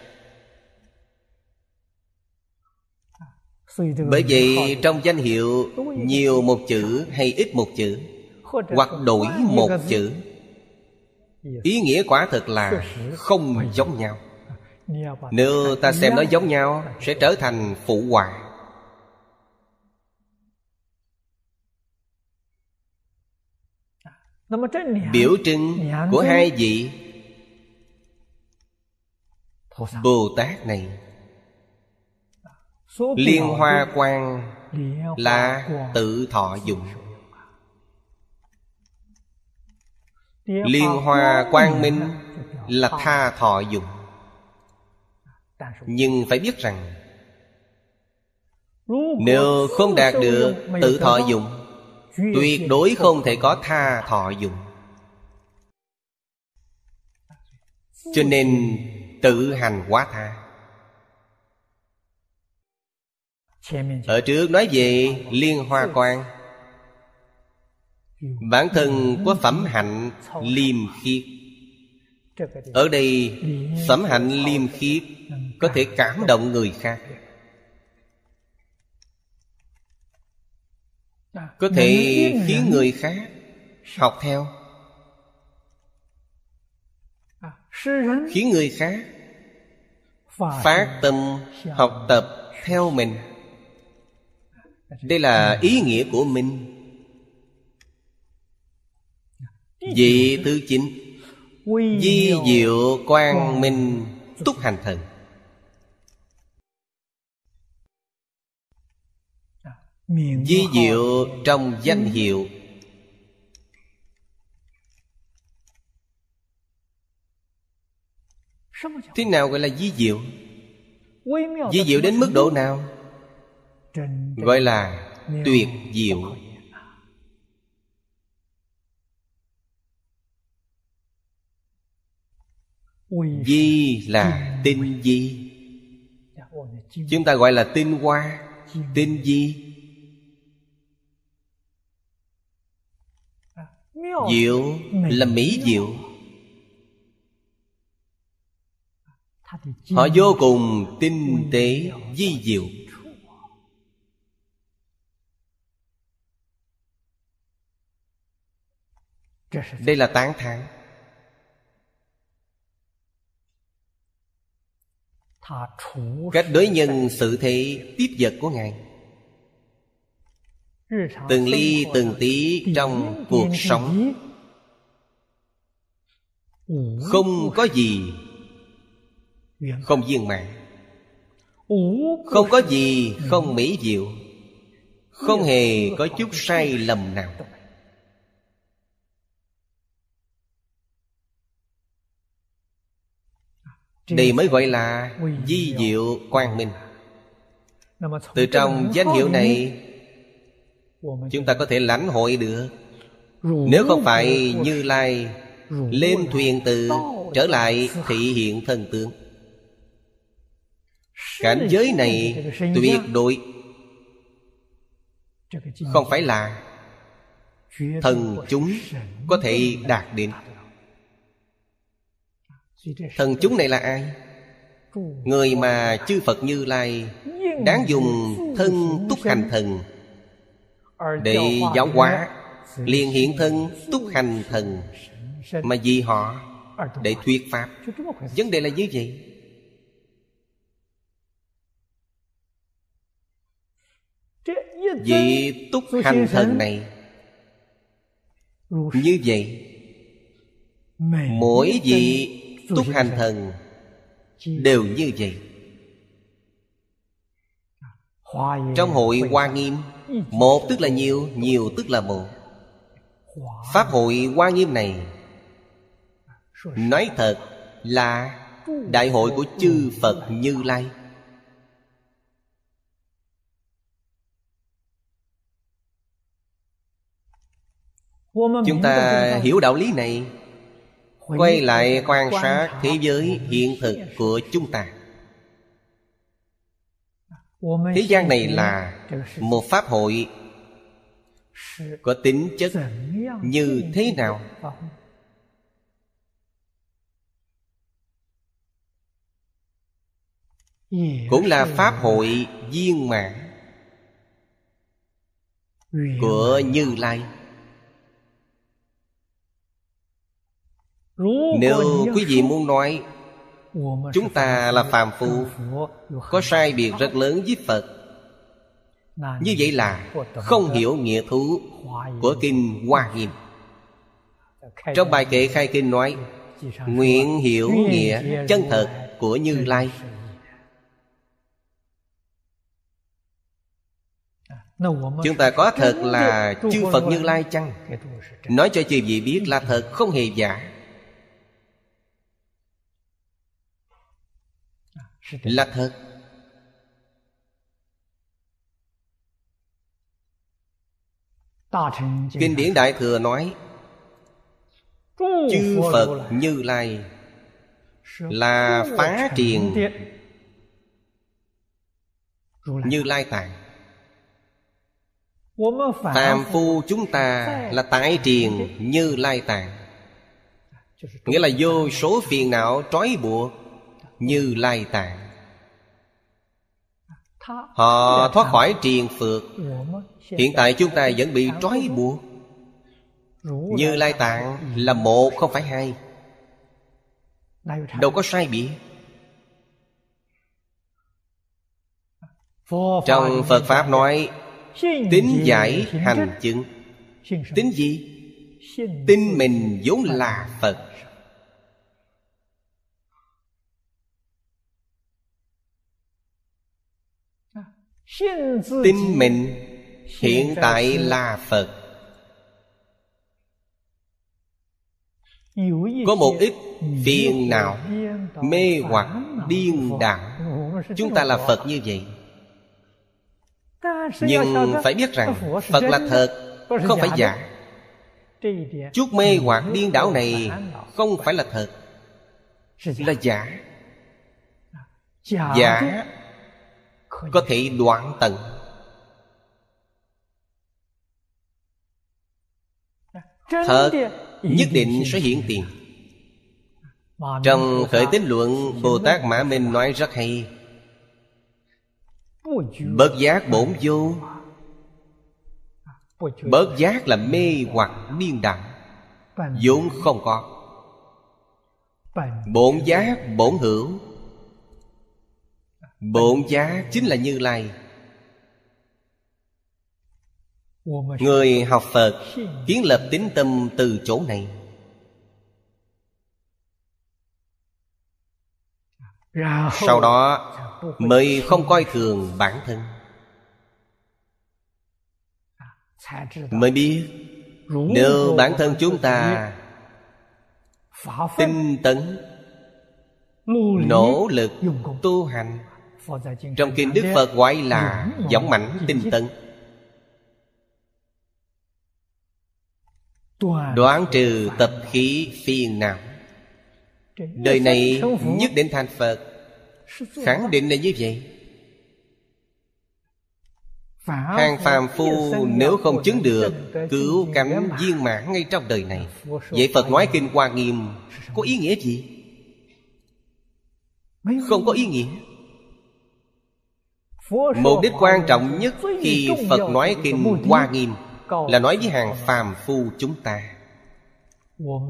B: Bởi vậy trong danh hiệu nhiều một chữ hay ít một chữ hoặc đổi một chữ. Ý nghĩa quả thực là không giống nhau. Nếu ta xem nó giống nhau, sẽ trở thành phụ họa biểu trưng của hai vị bồ tát này liên hoa quan là tự thọ dụng liên hoa quang minh là tha thọ dụng nhưng phải biết rằng nếu không đạt được tự thọ dụng tuyệt đối không thể có tha thọ dụng cho nên tự hành quá tha. Ở trước nói về liên hoa quan bản thân có phẩm hạnh liêm khiết. Ở đây, phẩm hạnh liêm khiết có thể cảm động người khác. Có thể khiến người khác học theo. Khiến người khác phát tâm học tập theo mình. Đây là ý nghĩa của mình. Vị thứ chín di diệu quang minh túc hành thần. Di diệu trong danh hiệu. Thế nào gọi là di diệu? Di diệu đến mức độ nào? Gọi là tuyệt diệu Di là tinh di. Chúng ta gọi là tinh hoa Tinh di. Diệu là mỹ diệu. Họ vô cùng tinh tế di diệu. Đây là tán thán Cách đối nhân sự thế tiếp vật của Ngài. Từng ly từng tí trong cuộc sống. Không có gì không viên mãn. Không có gì không mỹ diệu. Không hề có chút sai lầm nào đây mới gọi là di diệu quang minh. Từ trong danh hiệu này, chúng ta có thể lãnh hội được. Nếu không phải như lai lên thuyền từ trở lại thị hiện thần tướng cảnh giới này tuyệt đối không phải là thần chúng có thể đạt đến thần chúng này là ai? Người mà chư phật như lai đáng dùng thân túc hành thần, để giáo hóa, liền hiện thân túc hành thần mà vì họ để thuyết pháp. Vấn đề là như vậy. Vị túc hành thần này như vậy, mỗi vị túc hành thần đều như vậy. Trong hội hoa nghiêm một tức là nhiều nhiều tức là một. Pháp hội hoa nghiêm này nói thật là đại hội của chư phật như lai. Chúng ta hiểu đạo lý này quay lại quan sát thế giới hiện thực của chúng ta. Thế gian này là một pháp hội có tính chất như thế nào? cũng là pháp hội viên mãn của như lai nếu quý vị muốn nói chúng ta là phàm phu có sai biệt rất lớn với phật. Như vậy là không hiểu nghĩa thú của kinh hoa nghiêm. Trong bài kệ khai kinh nói nguyện hiểu nghĩa chân thật của như lai. chúng ta có thật là chư phật như lai chăng? nói cho chư vị biết là thật không hề giả là thật. kinh điển đại thừa nói chư phật như lai là phá triền như lai tạng. phàm phu chúng ta là tại triền như lai tạng. nghĩa là vô số phiền não trói buộc như lai tạng. Họ thoát khỏi triền phược. Hiện tại chúng ta vẫn bị trói buộc. Như lai tạng là một, không phải hai. Đâu có sai biệt. Trong phật pháp nói tính giải hành chứng. Tính gì? Tin mình vốn là phật. Tin mình hiện tại là phật. Có một ít phiền não mê hoặc điên đảo, chúng ta là phật như vậy. Nhưng phải biết rằng phật là thật, không phải giả. Chút mê hoặc điên đảo này không phải là thật, là giả. Giả có thể đoạn tận. Thật, nhất định sẽ hiện tiền. Trong khởi tín luận bồ tát mã minh nói rất hay. Bất giác bổn vô. Bớt giác là mê hoặc điên đẳng vốn không có. Bổn giác bổn hữu. Bổn giá chính là Như Lai. Người học Phật Kiến lập tín tâm từ chỗ này. Sau đó Mới không coi thường bản thân. Mới biết Nếu bản thân chúng ta Tinh tấn, nỗ lực tu hành trong kinh đức phật gọi là dõng mạnh tinh tấn. Đoán trừ tập khí phiền não. Đời này nhất định thành phật, khẳng định là như vậy. Hàng phàm phu nếu không chứng được cứu cánh viên mãn ngay trong đời này, vậy phật nói kinh hoa nghiêm có ý nghĩa gì? Không có ý nghĩa mục đích quan trọng nhất khi phật nói kinh hoa nghiêm là nói với hàng phàm phu chúng ta.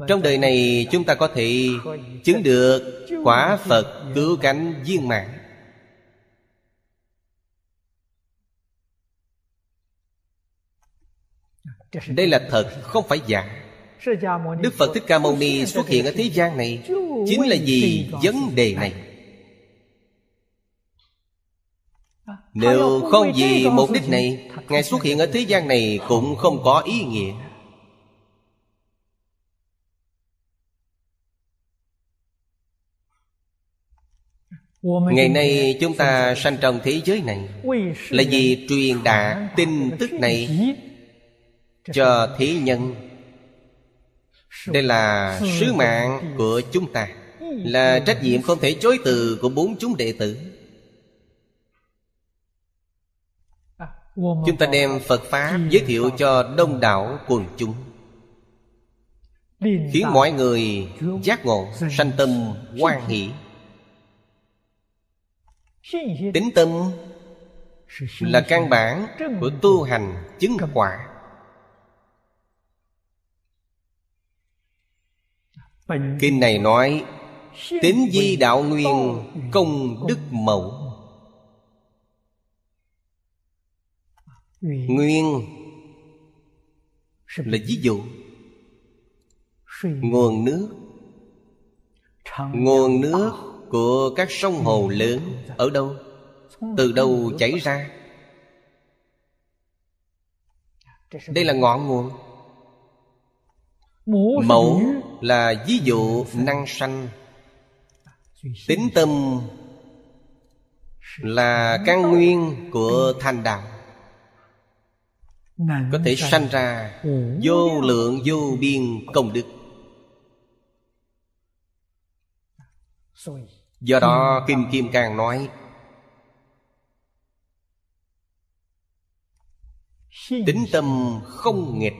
B: Trong đời này chúng ta có thể chứng được quả phật cứu cánh viên mãn. Đây là thật không phải giả. Đức phật thích ca mâu ni xuất hiện ở thế gian này chính là vì vấn đề này nếu không vì mục đích này ngài xuất hiện ở thế gian này cũng không có ý nghĩa. Ngày nay chúng ta sanh trong thế giới này là vì truyền đạt tin tức này cho thế nhân. Đây là sứ mạng của chúng ta là trách nhiệm không thể chối từ của bốn chúng đệ tử chúng ta đem phật pháp giới thiệu cho đông đảo quần chúng. Khiến mọi người giác ngộ, sanh tâm, hoan hỷ. Tính tâm là căn bản của tu hành chứng quả. Kinh này nói tính di đạo nguyên, công đức mẫu. Nguyên là ví dụ. nguồn nước. nguồn nước của các sông hồ lớn ở đâu? Từ đâu chảy ra? Đây là ngọn nguồn. Mẫu là ví dụ năng sanh. Tính tâm là căn nguyên của thành đạo có thể sanh ra vô lượng vô biên công đức. Do đó kinh kim cang nói tính tâm không nghịch.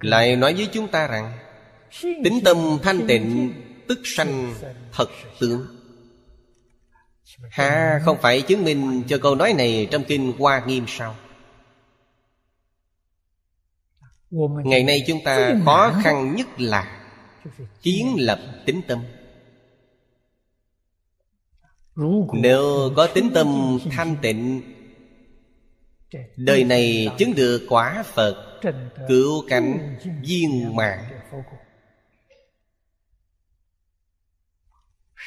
B: Lại nói với chúng ta rằng tính tâm thanh tịnh tức sanh thật tướng Hà không phải chứng minh cho câu nói này trong kinh Hoa Nghiêm sao? Ngày nay chúng ta khó khăn nhất là Kiến lập tính tâm. Nếu có tính tâm thanh tịnh Đời này chứng được quả Phật Cứu cánh viên mạng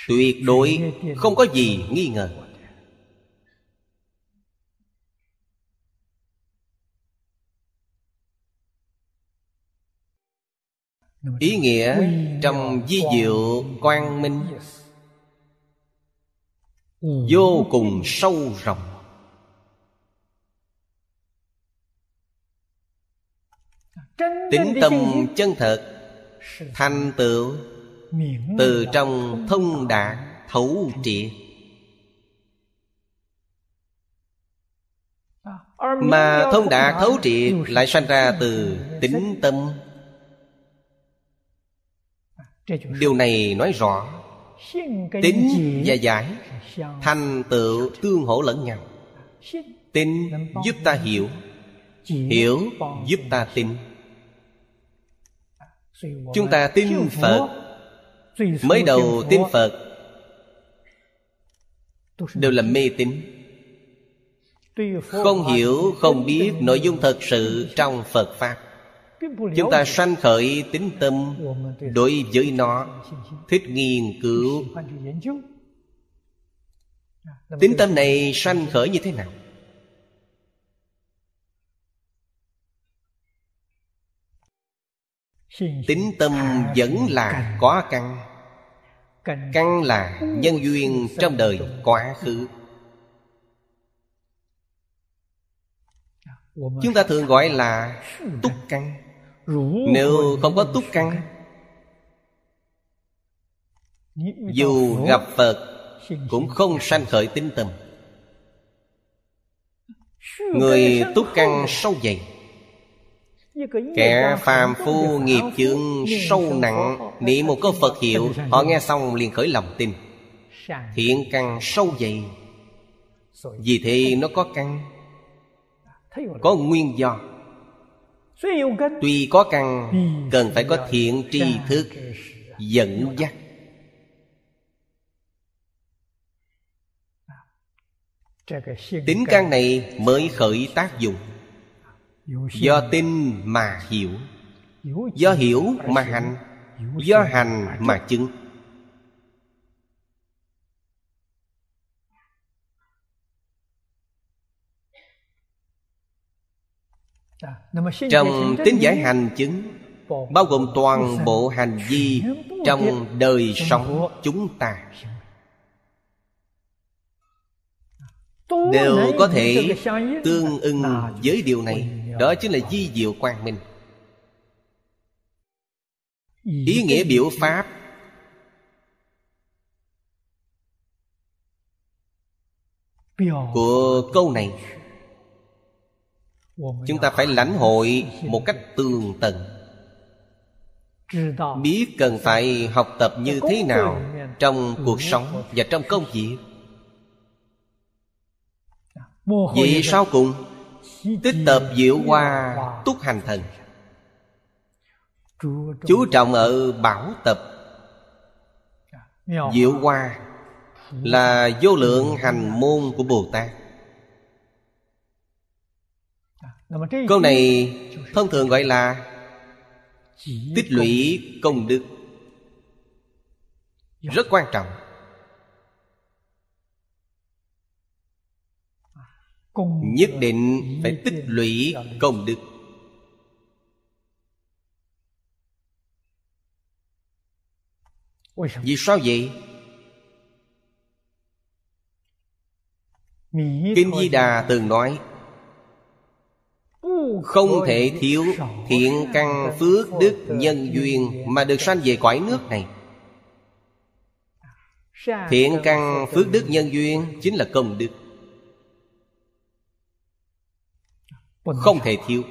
B: Tuyệt đối không có gì nghi ngờ. Ý nghĩa trong di diệu quang minh Vô cùng sâu rộng. Tính tâm chân thật, Thành tựu từ trong thông đạt thấu triệt. Mà thông đạt thấu triệt Lại sanh ra từ tính tâm. Điều này nói rõ Tính và giải Thành tựu tương hỗ lẫn nhau. Tin giúp ta hiểu Hiểu giúp ta tin. Chúng ta tin Phật Mới đầu tin Phật. Đều là mê tín. Không hiểu, không biết nội dung thật sự trong Phật Pháp. Chúng ta sanh khởi tính tâm Đối với nó. Thích nghiên cứu. Tính tâm này sanh khởi như thế nào Tính tâm vẫn là có căn. Căn là nhân duyên trong đời quá khứ. Chúng ta thường gọi là túc căn. Nếu không có túc căn, Dù gặp Phật Cũng không sanh khởi tính tâm. Người túc căn sâu dày Kẻ phàm phu nghiệp chướng sâu nặng Niệm một câu Phật hiệu Họ nghe xong liền khởi lòng tin. Thiện căn sâu dày. Vì thế nó có căn Có nguyên do. Tuy có căn Cần phải có thiện tri thức Dẫn dắt. Tính căn này mới khởi tác dụng Do tin mà hiểu. Do hiểu mà hành. Do hành mà chứng. Trong tính giải hành chứng Bao gồm toàn bộ hành vi Trong đời sống chúng ta. Đều có thể tương ưng với điều này Đó chính là di diệu quang minh. Ý nghĩa biểu pháp. Của câu này Chúng ta phải lãnh hội một cách tường tận. Biết cần phải học tập như thế nào Trong cuộc sống và trong công việc. Vì sau cùng Tích tập diệu hoa, túc hành thần. Chú trọng ở bảo tập. Diệu hoa Là vô lượng hành môn của Bồ Tát. Câu này thông thường gọi là Tích lũy công đức. Rất quan trọng. Nhất định phải tích lũy công đức. Vì sao vậy? Kinh Di Đà từng nói Không thể thiếu thiện căn phước đức nhân duyên Mà được sanh về cõi nước này. Thiện căn phước đức nhân duyên Chính là công đức Không thể thiếu.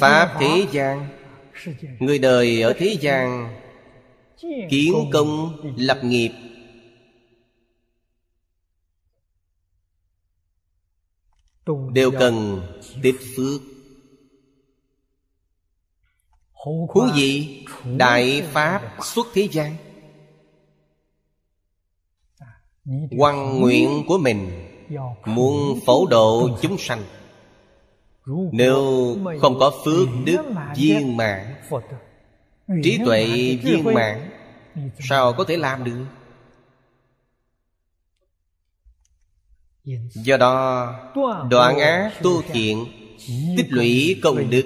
B: Pháp thế gian. Người đời ở thế gian. Kiến công lập nghiệp. Đều cần tích phước. Huống gì Đại Pháp xuất thế gian? Quan nguyện của mình Muốn phổ độ chúng sanh. Nếu không có phước đức viên mãn, Trí tuệ viên mãn, Sao có thể làm được? Do đó, Đoạn ác tu thiện, Tích lũy công đức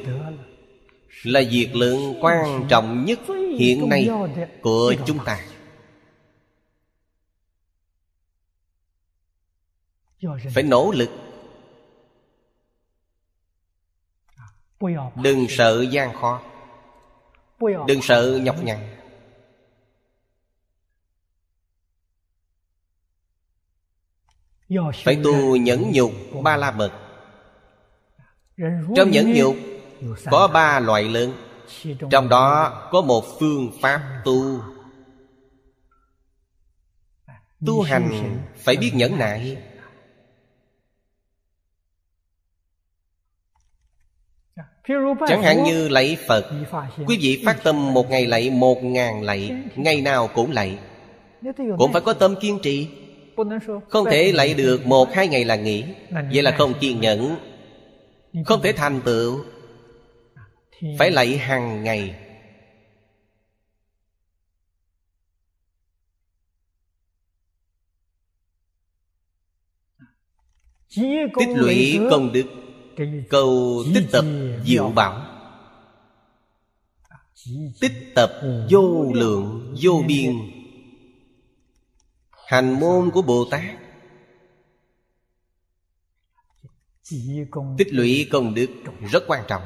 B: Là việc lượng quan trọng nhất hiện nay Của chúng ta. Phải nỗ lực. Đừng sợ gian khó. Đừng sợ nhọc nhằn. Phải tu nhẫn nhục ba la mật. Trong nhẫn nhục Có ba loại lớn. Trong đó có một phương pháp tu. Tu hành phải biết nhẫn nại Chẳng hạn như lạy Phật. Quý vị phát tâm một ngày lạy một ngàn lạy Ngày nào cũng lạy. Cũng phải có tâm kiên trì. Không thể lạy được một hai ngày là nghỉ. Vậy là không kiên nhẫn. Không thể thành tựu. Phải lạy hàng ngày. Tích lũy công đức Câu tích tập diệu bảo. Tích tập vô lượng vô biên. Hành môn của bồ tát. Tích lũy công đức rất quan trọng.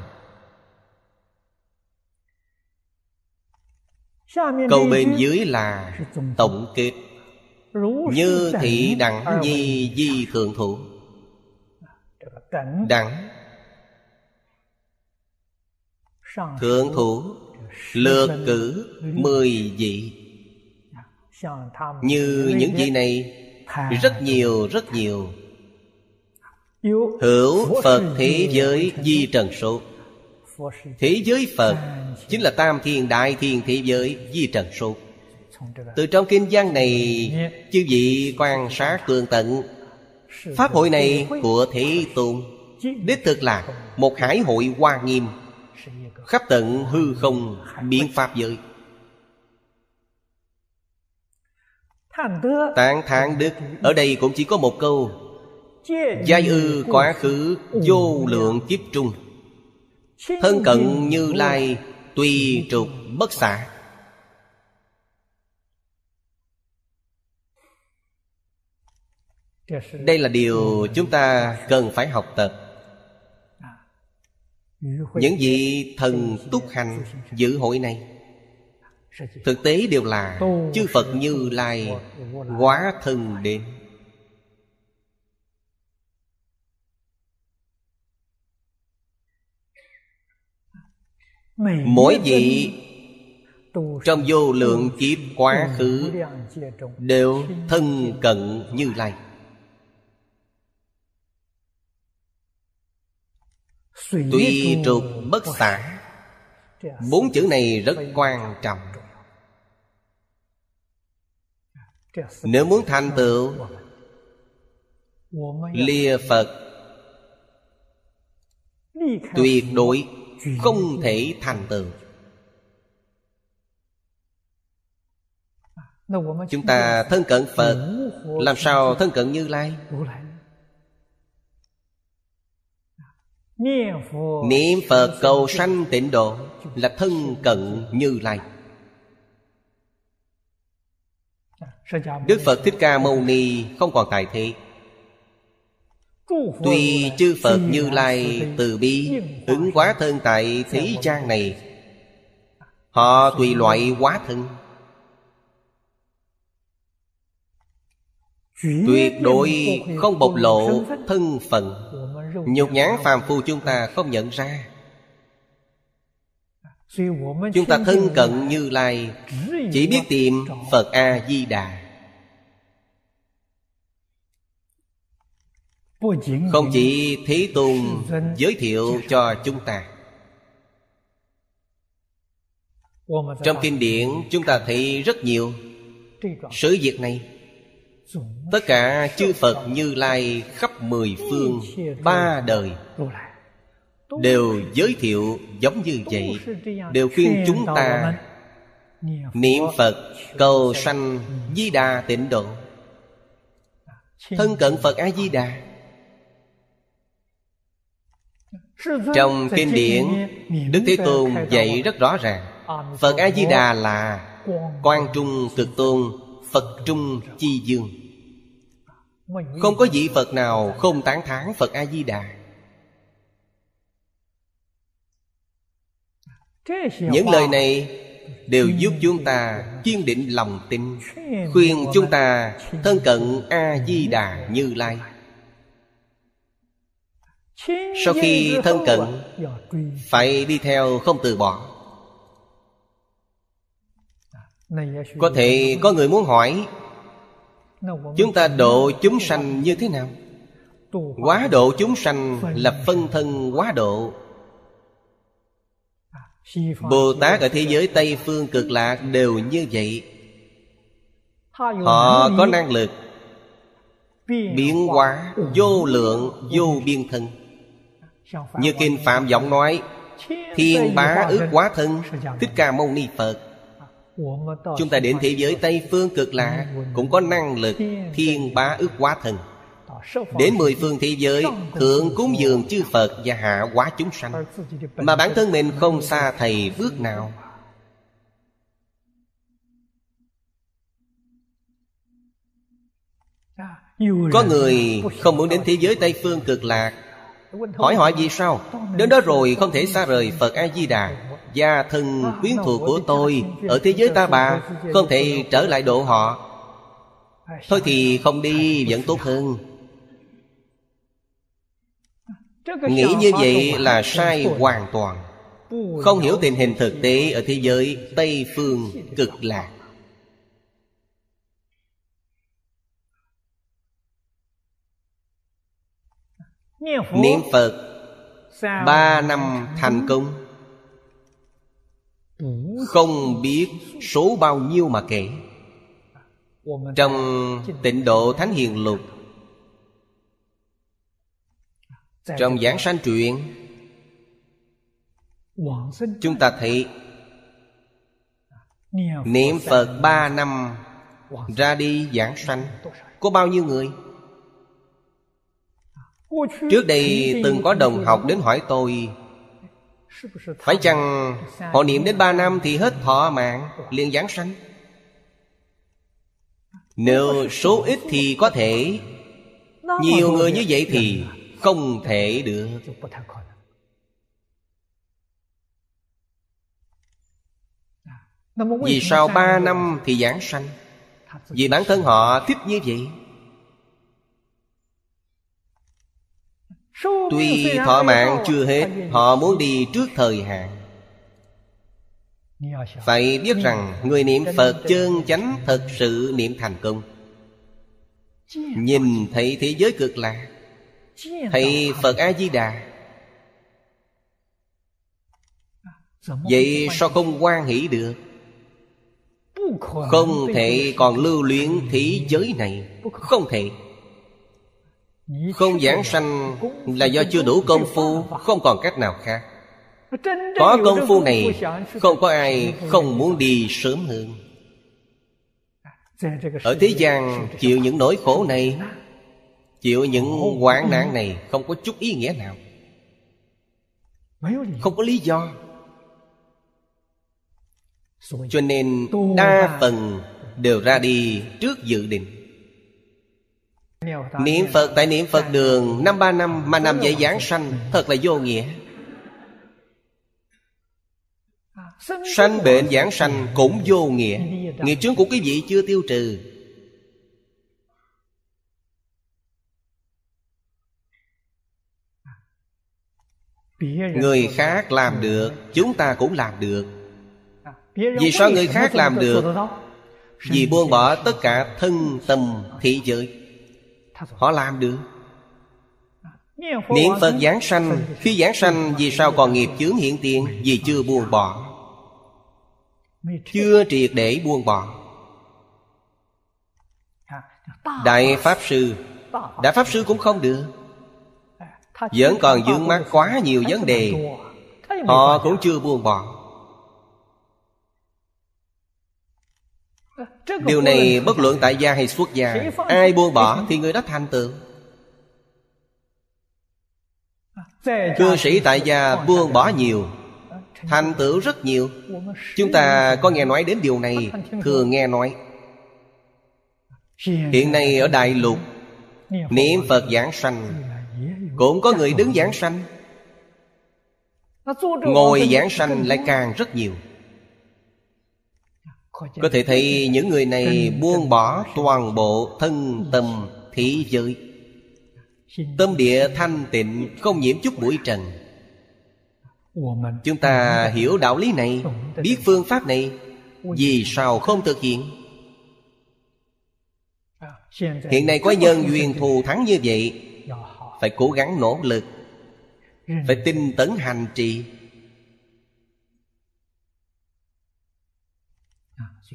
B: Câu bên dưới là tổng kết. như thị đẳng nhi di thượng thủ đẳng thượng thủ lược cử mười vị. Như những vị này rất nhiều rất nhiều. Hữu phật thế giới di trần số. Thế giới phật chính là tam thiên đại thiên thế giới di trần số. Từ trong kinh văn này chư vị quan sát tường tận pháp hội này của thế tôn đích thực là một hải hội hoa nghiêm khắp tận hư không biện pháp giới. Tán thán đức ở đây cũng chỉ có một câu. Giai ư quá khứ vô lượng kiếp trung. Thân cận như lai tùy trục bất xả đây là điều chúng ta cần phải học tập. Những vị thần túc hành dự hội này thực tế đều là chư phật như lai hóa thân đến. Mỗi vị trong vô lượng kiếp quá khứ đều thân cận như lai Tuy trục bất xả Bốn chữ này rất quan trọng. Nếu muốn thành tựu Lìa Phật Tuyệt đối không thể thành tựu. Chúng ta thân cận Phật Làm sao thân cận Như Lai Niệm Phật cầu sanh tịnh độ Là thân cận Như Lai. Đức Phật Thích Ca Mâu Ni không còn tại thế. Tuy chư Phật Như Lai từ bi, Ứng hóa thân tại thế gian này, Họ tùy loại hóa thân. Tuyệt đối không bộc lộ thân phận. Nhục nhãn phàm phu chúng ta không nhận ra. Chúng ta thân cận như lai Chỉ biết tìm Phật A-di-đà. Không chỉ Thế Tôn giới thiệu cho chúng ta. Trong kinh điển chúng ta thấy rất nhiều Sự việc này Tất cả chư Phật Như Lai khắp mười phương, Ba đời, Đều giới thiệu giống như vậy, Đều khuyên chúng ta, Niệm Phật cầu sanh Di Đà tịnh độ. Thân cận Phật A-di-đà. Trong kinh điển, Đức Thế Tôn dạy rất rõ ràng, Phật A-di-đà là Quan Trung Cực Tôn, Phật Trung Chi Dương. Không có vị Phật nào không tán thán. Phật A-di-đà. Những lời này đều giúp chúng ta kiên định lòng tin Khuyên chúng ta thân cận A-di-đà như lai. Sau khi thân cận Phải đi theo không từ bỏ. Có thể có người muốn hỏi Chúng ta độ chúng sanh như thế nào? Quá độ chúng sanh là phân thân quá độ. Bồ Tát ở thế giới Tây Phương cực lạc đều như vậy. Họ có năng lực Biến hóa, vô lượng, vô biên thân. Như Kinh Phạm Giọng nói, Thiên bá ước quá thân, Thích Ca Mâu Ni Phật. Chúng ta đến thế giới Tây Phương cực lạ Cũng có năng lực thiên bá ước quá thần Đến mười phương thế giới Thượng cúng dường chư Phật và hạ quá chúng sanh. Mà bản thân mình không xa thầy bước nào. Có người không muốn đến thế giới Tây Phương cực lạc Hỏi họ vì sao? Đến đó rồi không thể xa rời Phật A-di-đà. Gia thân quyến thuộc của tôi Ở thế giới ta bà Không thể trở lại độ họ. Thôi thì không đi vẫn tốt hơn. Nghĩ như vậy là sai hoàn toàn. Không hiểu tình hình thực tế Ở thế giới Tây Phương cực lạc. Niệm Phật Ba năm thành công. Không biết số bao nhiêu mà kể. Trong tịnh độ Thánh Hiền Lục Trong giảng sanh truyện Chúng ta thấy Niệm Phật ba năm Ra đi giảng sanh. Có bao nhiêu người Trước đây từng có đồng học đến hỏi tôi, Phải chăng họ niệm đến ba năm thì hết thọ mạng, liền giảng sanh? Nếu số ít thì có thể, Nhiều người như vậy thì không thể được. Vì sao ba năm thì giảng sanh? Vì bản thân họ thích như vậy. Tuy thọ mạng chưa hết, Họ muốn đi trước thời hạn. Phải biết rằng Người niệm Phật chân chánh Thật sự niệm thành công. Nhìn thấy thế giới cực lạc Thấy Phật A-di-đà. Vậy sao không quan hỷ được? Không thể còn lưu luyện thế giới này. Không thể không giảng sanh là do chưa đủ công phu, Không còn cách nào khác. Có công phu này, Không có ai không muốn đi sớm hơn. Ở thế gian, chịu những nỗi khổ này, Chịu những hoạn nạn này Không có chút ý nghĩa nào. Không có lý do. Cho nên đa phần đều ra đi trước dự định. Niệm Phật tại niệm Phật đường, Năm ba năm mà nằm dễ giảng sanh, Thật là vô nghĩa. Sanh bệnh giảng sanh cũng vô nghĩa. Nghiệp chướng của quý vị chưa tiêu trừ. Người khác làm được, Chúng ta cũng làm được. Vì sao người khác làm được? Vì buông bỏ tất cả thân, tâm, thị giới. Họ làm được. Niệm Phật giảng sanh, Khi giảng sanh, vì sao còn nghiệp chướng hiện tiền? Vì chưa buông bỏ. Chưa triệt để buông bỏ. Đại Pháp Sư, Đại Pháp Sư cũng không được. Vẫn còn vướng mắt quá nhiều vấn đề. Họ cũng chưa buông bỏ. Điều này bất luận tại gia hay xuất gia Ai buông bỏ thì người đó thành tựu. Cư sĩ tại gia buông bỏ nhiều Thành tựu rất nhiều. Chúng ta có nghe nói đến điều này Thường nghe nói. Hiện nay ở Đại Lục Niệm Phật giảng sanh Cũng có người đứng giảng sanh. Ngồi giảng sanh lại càng rất nhiều có thể thấy những người này buông bỏ toàn bộ thân tâm thế giới. Tâm địa thanh tịnh, không nhiễm chút bụi trần. Chúng ta hiểu đạo lý này, Biết phương pháp này, Vì sao không thực hiện? Hiện nay có nhân duyên thù thắng như vậy, Phải cố gắng nỗ lực, Phải tinh tấn hành trì.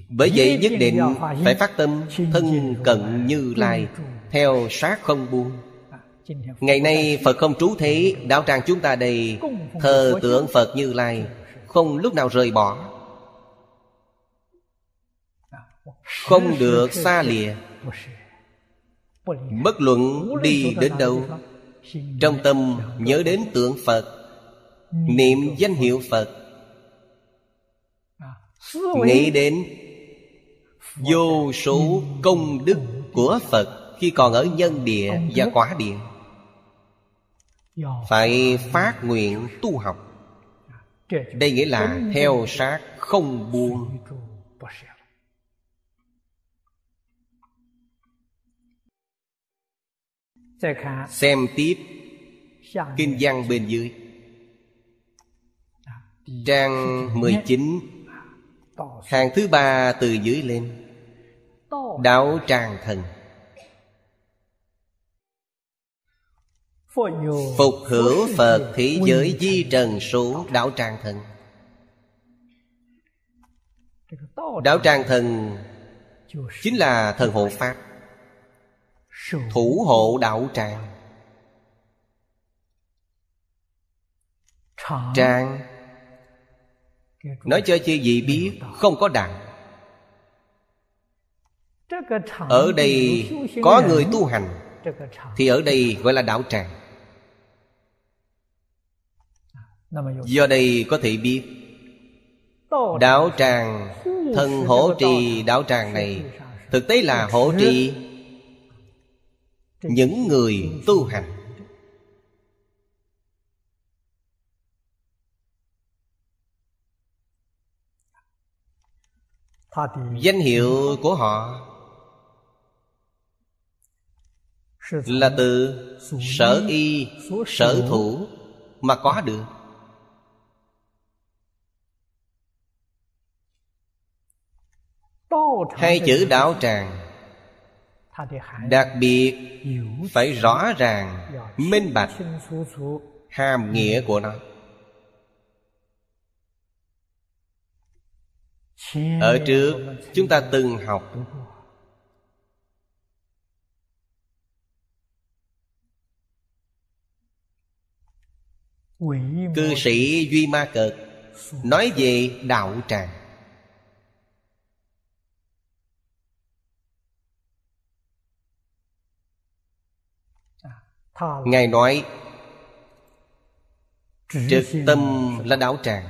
B: Bởi vậy nhất định phải phát tâm thân cận như lai Theo sát không buông. Ngày nay Phật không trú thế Đạo tràng chúng ta đây Thờ tượng Phật như lai Không lúc nào rời bỏ. Không được xa lìa. Bất luận đi đến đâu Trong tâm nhớ đến tượng Phật Niệm danh hiệu Phật. Nghĩ đến Vô số công đức của Phật Khi còn ở nhân địa và quả địa. Phải phát nguyện tu học. Đây nghĩa là theo sát không buông. Xem tiếp Kinh văn bên dưới. Trang 19 Hàng thứ ba từ dưới lên Đạo tràng thần. Phục hữu Phật thế giới di trần số đạo tràng thần. Đạo tràng thần Chính là thần hộ Pháp, Thủ hộ đạo tràng Tràng Nói cho chư vị biết Không có đạo ở đây có người tu hành, Thì ở đây gọi là đạo tràng. Do đây có thể biết, Đạo tràng, thân hỗ trì đạo tràng này, Thực tế là hỗ trì Những người tu hành. Danh hiệu của họ Là từ sở y, sở thủ Mà có được. Hai chữ đạo tràng Đặc biệt Phải rõ ràng Minh bạch Hàm nghĩa của nó. Ở trước chúng ta từng học Cư sĩ Duy Ma Cật Nói về đạo tràng. Ngài nói Trực tâm là đạo tràng.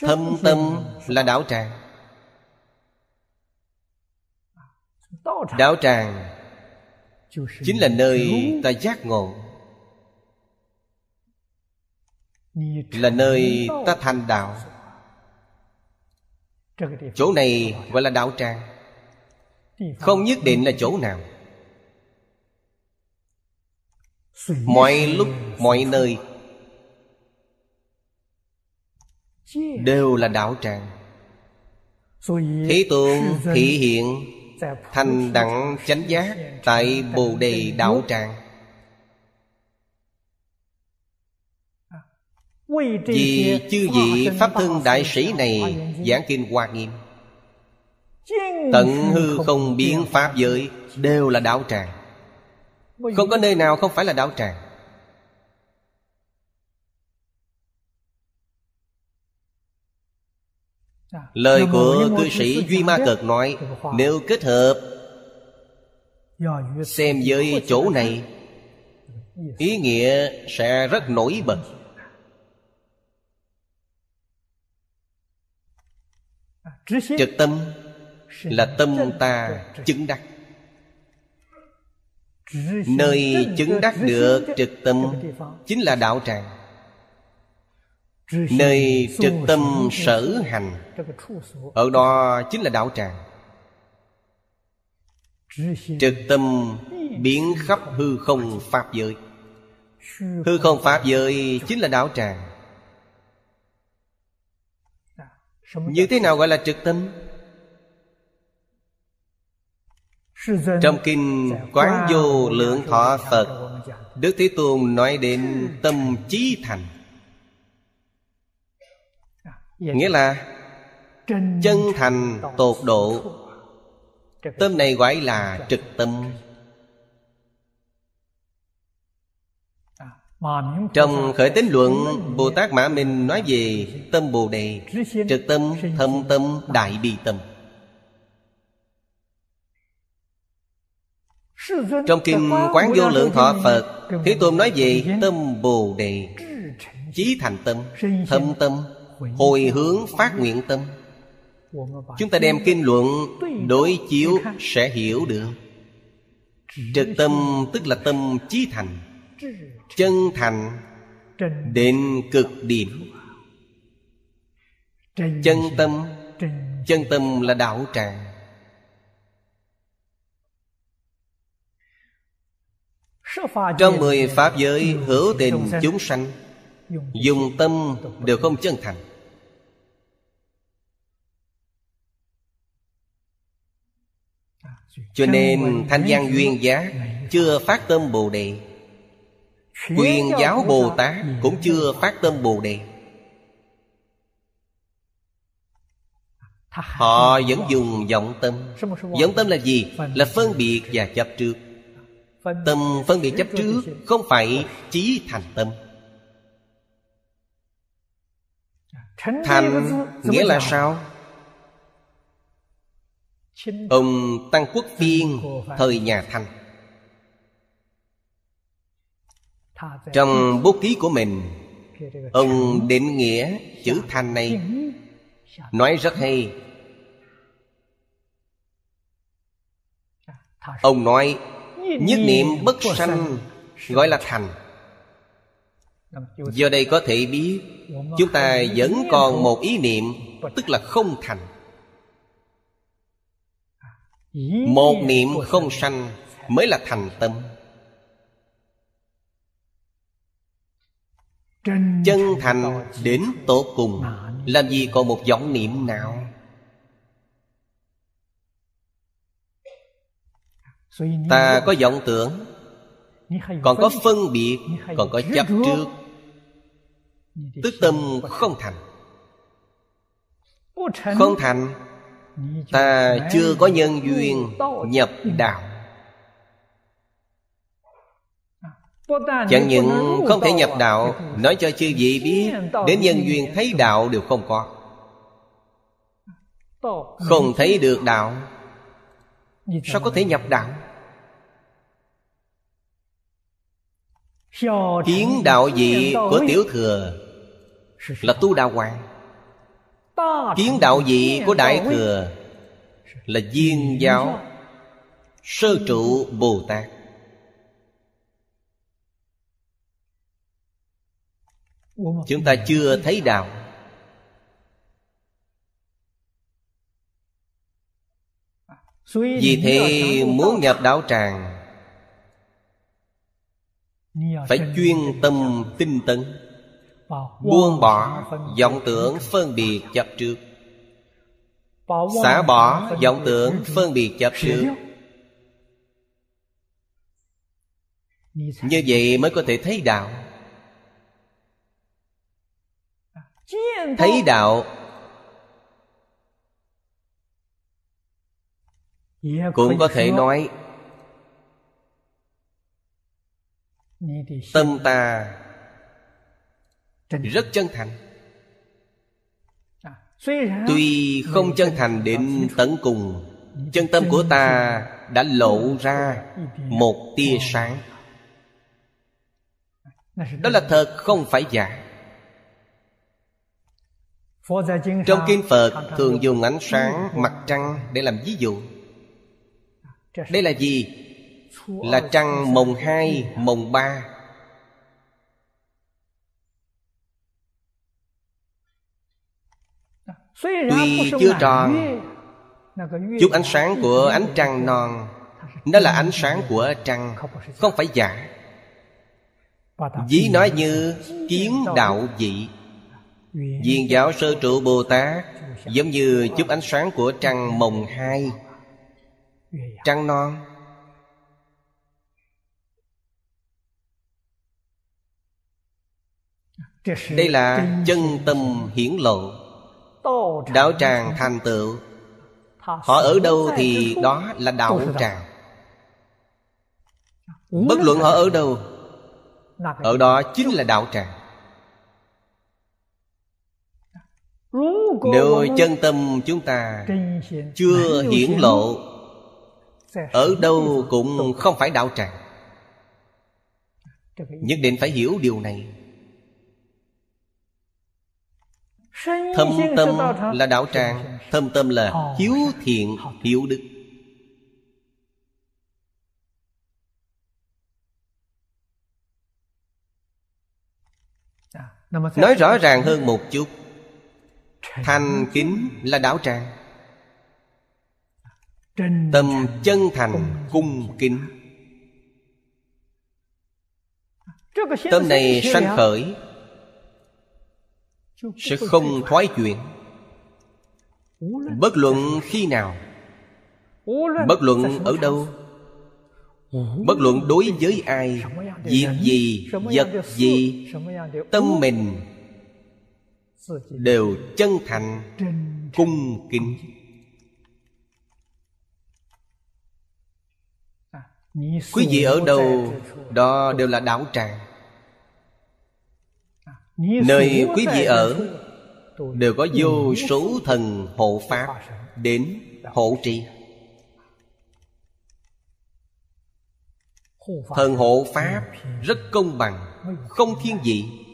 B: Thâm tâm là đạo tràng. Đạo tràng Chính là nơi ta giác ngộ Là nơi ta thành đạo. Chỗ này gọi là đạo tràng. Không nhất định là chỗ nào. Mọi lúc, mọi nơi đều là đạo tràng. Thế tôn thị hiện thành đẳng chánh giác tại bồ đề đạo tràng. Vì chư vị pháp thân đại sĩ này giảng kinh hoa nghiêm. Tận hư không biến pháp giới đều là đạo tràng. Không có nơi nào không phải là đạo tràng. Lời của cư sĩ Duy Ma Cực nói Nếu kết hợp Xem với chỗ này Ý nghĩa sẽ rất nổi bật Trực tâm Là tâm ta chứng đắc. Nơi chứng đắc được trực tâm Chính là đạo tràng. Nơi trực tâm sở hành Ở đó chính là đạo tràng. Trực tâm biến khắp hư không Pháp giới. Hư không Pháp giới chính là đạo tràng Như thế nào gọi là trực tâm? Trong kinh Quán Vô Lượng Thọ Phật Đức Thế Tôn nói đến tâm trí thành. Nghĩa là Chân thành tột độ. Tâm này gọi là trực tâm Trong khởi tính luận Bồ Tát Mã Minh nói về tâm Bồ Đề Trực tâm, thâm tâm, đại bi tâm. Trong kinh Quán Vô Lượng Thọ Phật Thế Tôn nói về tâm Bồ Đề. Chí thành tâm, thâm tâm, hồi hướng phát nguyện tâm. Chúng ta đem kinh luận đối chiếu sẽ hiểu được. Trực tâm tức là tâm chí thành Chân thành Đến cực điểm. Chân tâm Chân tâm là đạo tràng. Trong mười Pháp giới hữu tình chúng sanh Dùng tâm đều không chân thành. Cho nên Thanh văn Duyên Giác Chưa phát tâm Bồ Đề Quyền giáo Bồ Tát Cũng chưa phát tâm Bồ Đề. Họ vẫn dùng vọng tâm. Vọng tâm là gì? Là phân biệt và chấp trước. Tâm phân biệt chấp trước Không phải chí thành tâm. Thành nghĩa là sao? Ông Tăng Quốc Phiên Thời nhà Thanh Trong bút ký của mình Ông định nghĩa chữ thành này. Nói rất hay. Ông nói Nhất niệm bất sanh Gọi là thành. Do đây có thể biết Chúng ta vẫn còn một ý niệm Tức là không thành. Một niệm không sanh Mới là thành tâm Chân thành đến tột cùng. Làm gì còn một vọng niệm nào? Ta có vọng tưởng Còn có phân biệt Còn có chấp trước. Tức tâm không thành. Không thành Ta chưa có nhân duyên nhập đạo Chẳng những không thể nhập đạo, Nói cho chư vị biết, Đến nhân duyên thấy đạo đều không có. Không thấy được đạo, Sao có thể nhập đạo? Kiến đạo vị của tiểu thừa Là tu đạo hoàng. Kiến đạo vị của đại thừa Là viên giáo Sơ trụ Bồ Tát. Chúng ta chưa thấy đạo. Vì thế muốn nhập đạo tràng Phải chuyên tâm tinh tấn. Buông bỏ vọng tưởng phân biệt chấp trước. Xả bỏ vọng tưởng phân biệt chấp trước. Như vậy mới có thể thấy đạo Thấy đạo. Cũng có thể nói Tâm ta Rất chân thành. Tuy không chân thành đến tận cùng Chân tâm của ta đã lộ ra một tia sáng. Đó là thật không phải giả Trong kinh Phật thường dùng ánh sáng mặt trăng để làm ví dụ. Đây là gì? Là trăng mồng hai, mồng ba. Tuy chưa tròn Chút ánh sáng của ánh trăng non Nó là ánh sáng của trăng Không phải giả. Ví nói như kiến đạo vị Viên giáo sơ trụ Bồ Tát, Giống như chút ánh sáng của trăng mồng hai. Trăng non. Đây là chân tâm hiển lộ. Đạo tràng thành tựu. Họ ở đâu thì đó là đạo tràng. Bất luận họ ở đâu, Ở đó chính là đạo tràng. nếu chân tâm chúng ta chưa hiển lộ ở đâu cũng không phải đạo tràng. Nhất định phải hiểu điều này. Thâm tâm là đạo tràng thâm tâm là hiếu thiện hiếu đức. Nói rõ ràng hơn một chút. Thành kính là đạo tràng. Tâm chân thành cung kính. Tâm này sanh khởi. Sẽ không thoái chuyển Bất luận khi nào. Bất luận ở đâu. Bất luận đối với ai Việc gì, vật gì Tâm mình Đều chân thành Cung kính. Quý vị ở đâu Đó đều là đạo tràng. Nơi quý vị ở Đều có vô số thần hộ pháp Đến hộ trì. Thần hộ Pháp rất công bằng Không thiên vị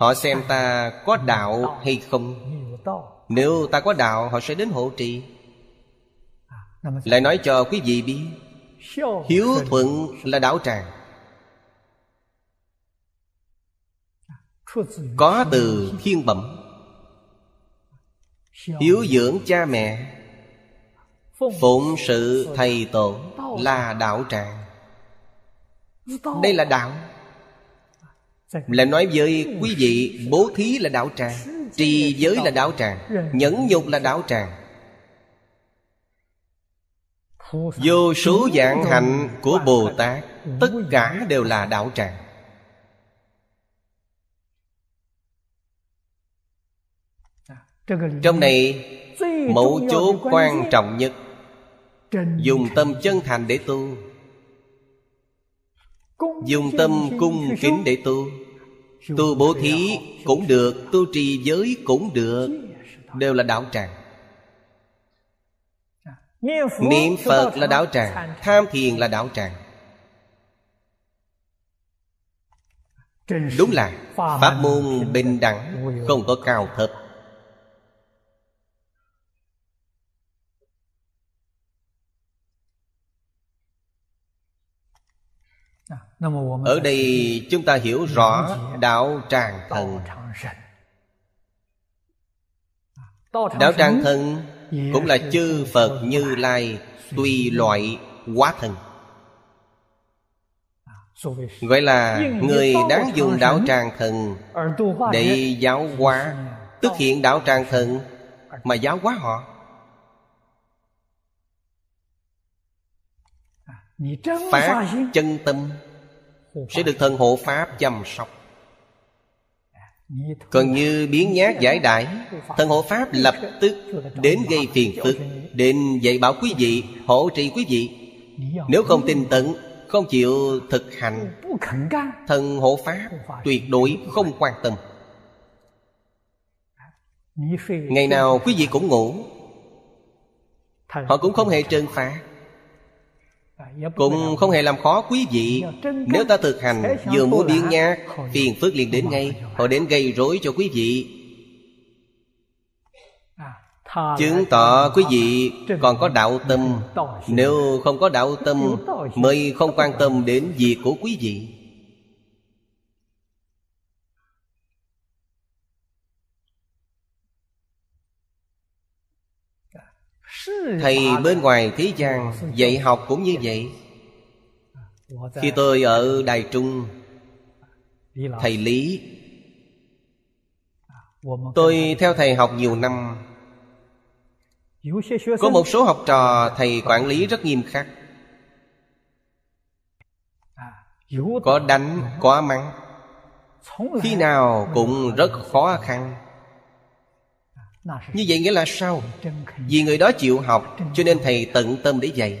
B: Họ xem ta có đạo hay không? Nếu ta có đạo, Họ sẽ đến hộ trì. Lại nói cho quý vị biết, Hiếu thuận là đạo tràng. Có từ thiên bẩm, Hiếu dưỡng cha mẹ, Phụng sự thầy tổ là đạo tràng. Đây là đạo. Lại nói với quý vị Bố thí là đạo tràng Trì giới là đạo tràng Nhẫn nhục là đạo tràng. Vô số dạng hạnh của Bồ Tát Tất cả đều là đạo tràng. Trong này Mẫu chốt quan trọng nhất. Dùng tâm chân thành để tu Dùng tâm cung kính để tu. Tu bố thí cũng được Tu trì giới cũng được. Đều là đạo tràng. Niệm Phật là đạo tràng. Tham thiền là đạo tràng. Đúng là Pháp môn bình đẳng Không có cao thấp ở đây chúng ta hiểu rõ đạo tràng thần. Đạo tràng thần cũng là chư phật như lai tùy loại quá thần. Gọi là người đáng dùng đạo tràng thần để giáo hóa tức hiện đạo tràng thần mà giáo hóa họ. Phát chân tâm sẽ được thần hộ pháp chăm sóc. Còn như biến nhát giải đại Thần hộ Pháp lập tức Đến gây phiền phức. Đến dạy bảo quý vị Hỗ trì quý vị. Nếu không tin tận Không chịu thực hành Thần hộ Pháp Tuyệt đối không quan tâm. Ngày nào quý vị cũng ngủ. Họ cũng không hề trừng phạt cũng không hề làm khó quý vị. Nếu ta thực hành Vừa muốn biến nhát Phiền phức liền đến ngay Họ đến gây rối cho quý vị. Chứng tỏ quý vị còn có đạo tâm. Nếu không có đạo tâm Mới không quan tâm đến việc của quý vị Thầy bên ngoài thế gian Dạy học cũng như vậy. Khi tôi ở Đài Trung Thầy Lý Tôi theo thầy học nhiều năm. Có một số học trò thầy quản lý rất nghiêm khắc. Có đánh, có mắng. Khi nào cũng rất khó khăn như vậy nghĩa là sao? Vì người đó chịu học cho nên thầy tận tâm để dạy.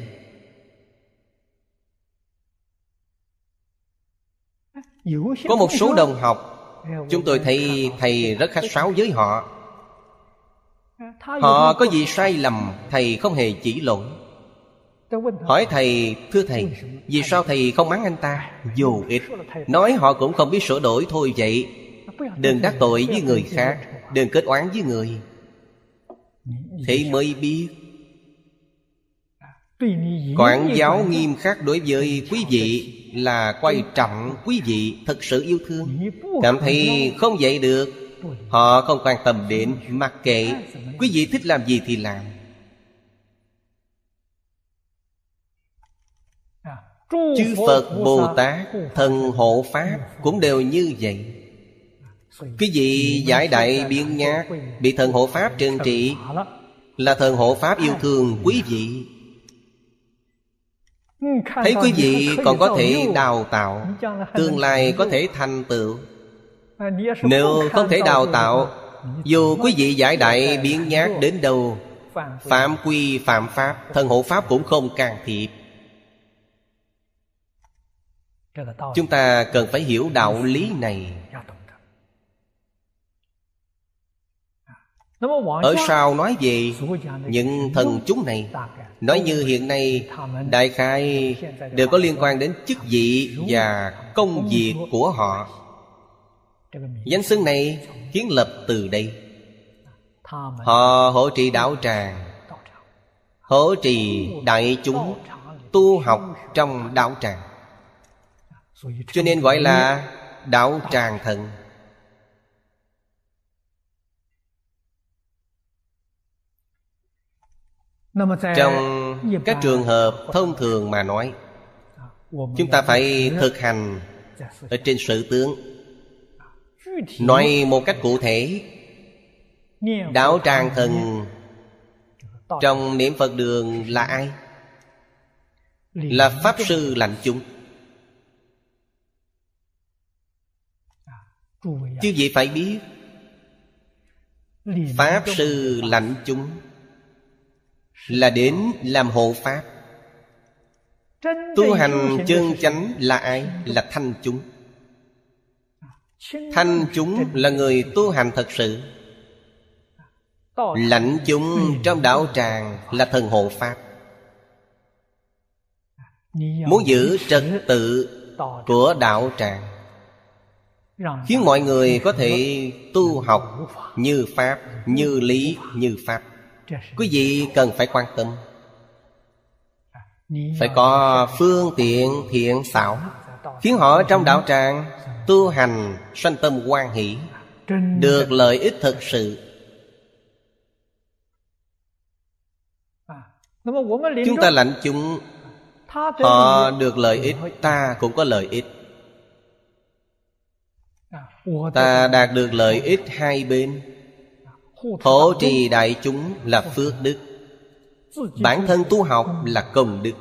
B: Có một số đồng học chúng tôi thấy thầy rất khách sáo với họ. Họ có gì sai lầm thầy không hề chỉ lỗi. Hỏi thầy thưa thầy vì sao thầy không mắng anh ta? Dù ít nói họ cũng không biết sửa đổi thôi vậy. Đừng đắc tội với người khác đừng kết oán với người Thế mới biết. Quản giáo nghiêm khắc đối với quý vị Là quay trọng quý vị Thật sự yêu thương. Cảm thấy không dạy được Họ không quan tâm đến Mặc kệ Quý vị thích làm gì thì làm. Chư Phật Bồ Tát Thần hộ Pháp Cũng đều như vậy Quý vị giải đại biến nhát, Bị thần hộ Pháp trừng trị, Là thần hộ Pháp yêu thương quý vị. Thấy quý vị còn có thể đào tạo, Tương lai có thể thành tựu. Nếu không thể đào tạo, Dù quý vị giải đại biến nhát đến đâu, Phạm quy, phạm pháp, Thần hộ pháp cũng không can thiệp. Chúng ta cần phải hiểu đạo lý này. Ở sau nói về những thần chúng này Nói như hiện nay Đại khai đều có liên quan đến chức vị và công việc của họ. Danh xưng này kiến lập từ đây. Họ hỗ trì đạo tràng Hỗ trì đại chúng Tu học trong đạo tràng. Cho nên gọi là đạo tràng thần trong các trường hợp thông thường mà nói chúng ta phải thực hành ở trên sự tướng. Nói một cách cụ thể đạo tràng thần trong niệm phật đường là ai? Là pháp sư lạnh chúng. Chứ gì phải biết. Pháp sư lạnh chúng là đến làm hộ pháp. Tu hành chân chánh là ai? Là thanh chúng. Thanh chúng là người tu hành thật sự. lãnh chúng trong đạo tràng là thần hộ pháp. Muốn giữ trật tự của đạo tràng. khiến mọi người có thể tu học như pháp như lý như pháp quý vị cần phải quan tâm. Phải có phương tiện thiện xảo, khiến họ trong đạo tràng tu hành sanh tâm quan hỷ, được lợi ích thực sự. Chúng ta lãnh chúng, họ được lợi ích, ta cũng có lợi ích. Ta đạt được lợi ích hai bên. Hộ trì đại chúng là phước đức. Bản thân tu học là công đức.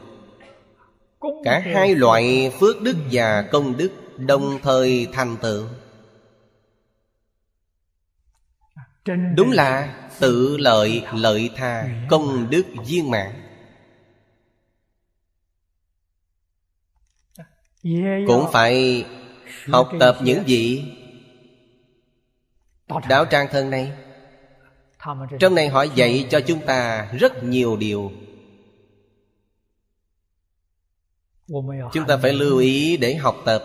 B: Cả hai loại phước đức và công đức Đồng thời thành tựu. Đúng là tự lợi lợi tha Công đức viên mãn. Cũng phải học tập những gì Đạo trang thân này trong này họ dạy cho chúng ta rất nhiều điều. Chúng ta phải lưu ý để học tập.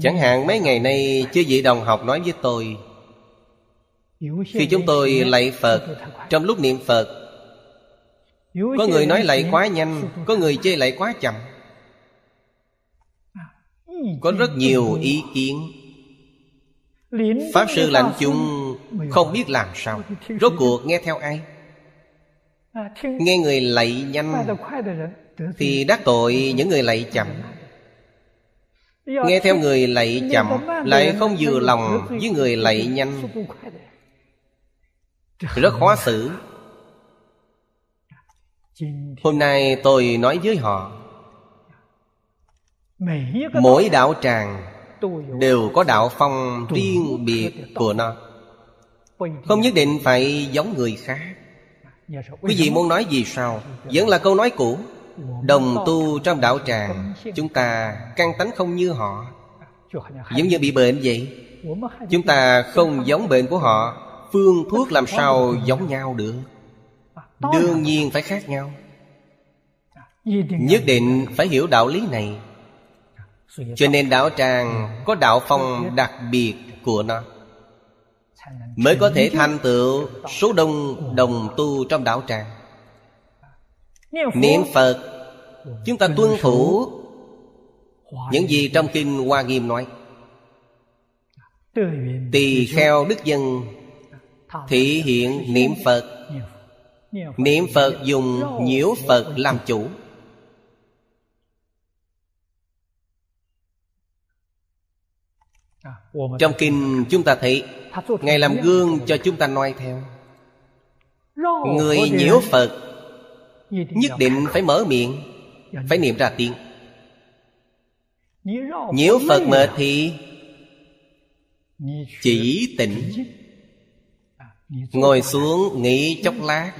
B: Chẳng hạn mấy ngày nay chư vị đồng học nói với tôi khi chúng tôi lạy phật trong lúc niệm phật có người nói lạy quá nhanh có người chê lạy quá chậm. Có rất nhiều ý kiến Pháp sư lạnh chúng không biết làm sao. Rốt cuộc nghe theo ai? Nghe người lạy nhanh Thì đắc tội những người lạy chậm. Nghe theo người lạy chậm Lại không vừa lòng với người lạy nhanh. Rất khó xử. Hôm nay tôi nói với họ Mỗi đạo tràng đều có đạo phong riêng biệt của nó. không nhất định phải giống người khác. Quý vị muốn nói gì sao vẫn là câu nói cũ. Đồng tu trong đạo tràng chúng ta căn tánh không như họ. Giống như bị bệnh vậy. Chúng ta không giống bệnh của họ. phương thuốc làm sao giống nhau được? Đương nhiên phải khác nhau. Nhất định phải hiểu đạo lý này cho nên đạo tràng có đạo phong đặc biệt của nó. Mới có thể thành tựu số đông đồng tu trong đạo tràng. Niệm Phật Chúng ta tuân thủ Những gì trong Kinh Hoa Nghiêm nói. Tỳ kheo đức dân Thị hiện niệm Phật. Niệm Phật. Dùng nhiễu Phật làm chủ Trong kinh chúng ta thấy Ngài làm gương cho chúng ta noi theo. Người nhiễu Phật Nhất định phải mở miệng Phải niệm ra tiếng. Nhiễu Phật mệt thì Chỉ tỉnh. Ngồi xuống nghỉ chốc lát.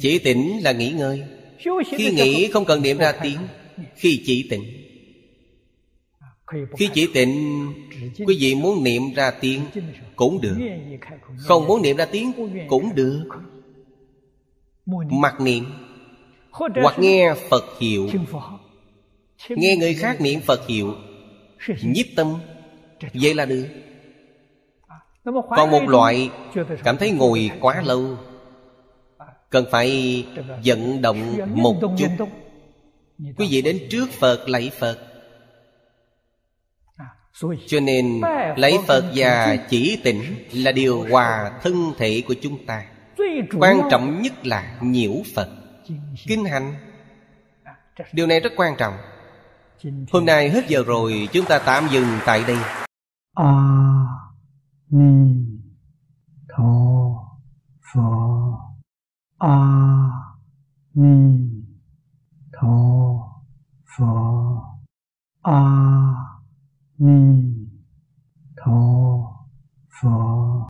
B: Chỉ tỉnh là nghỉ ngơi. Khi nghỉ không cần niệm ra tiếng. Khi chỉ tỉnh khi chỉ tịnh, Quý vị muốn niệm ra tiếng Cũng được. Không muốn niệm ra tiếng Cũng được. Mặc niệm. Hoặc nghe Phật hiệu. Nghe người khác niệm Phật hiệu. Nhiếp tâm. Vậy là được. Còn một loại cảm thấy ngồi quá lâu, cần phải vận động một chút. Quý vị đến trước phật, lạy phật cho nên lấy phật và chỉ tỉnh là điều hòa thân thể của chúng ta. Quan trọng nhất là nhiễu phật. Kinh hành. Điều này rất quan trọng. Hôm nay hết giờ rồi chúng ta tạm dừng tại đây.
A: A ni tho phở a ni tho phở a ni tho phật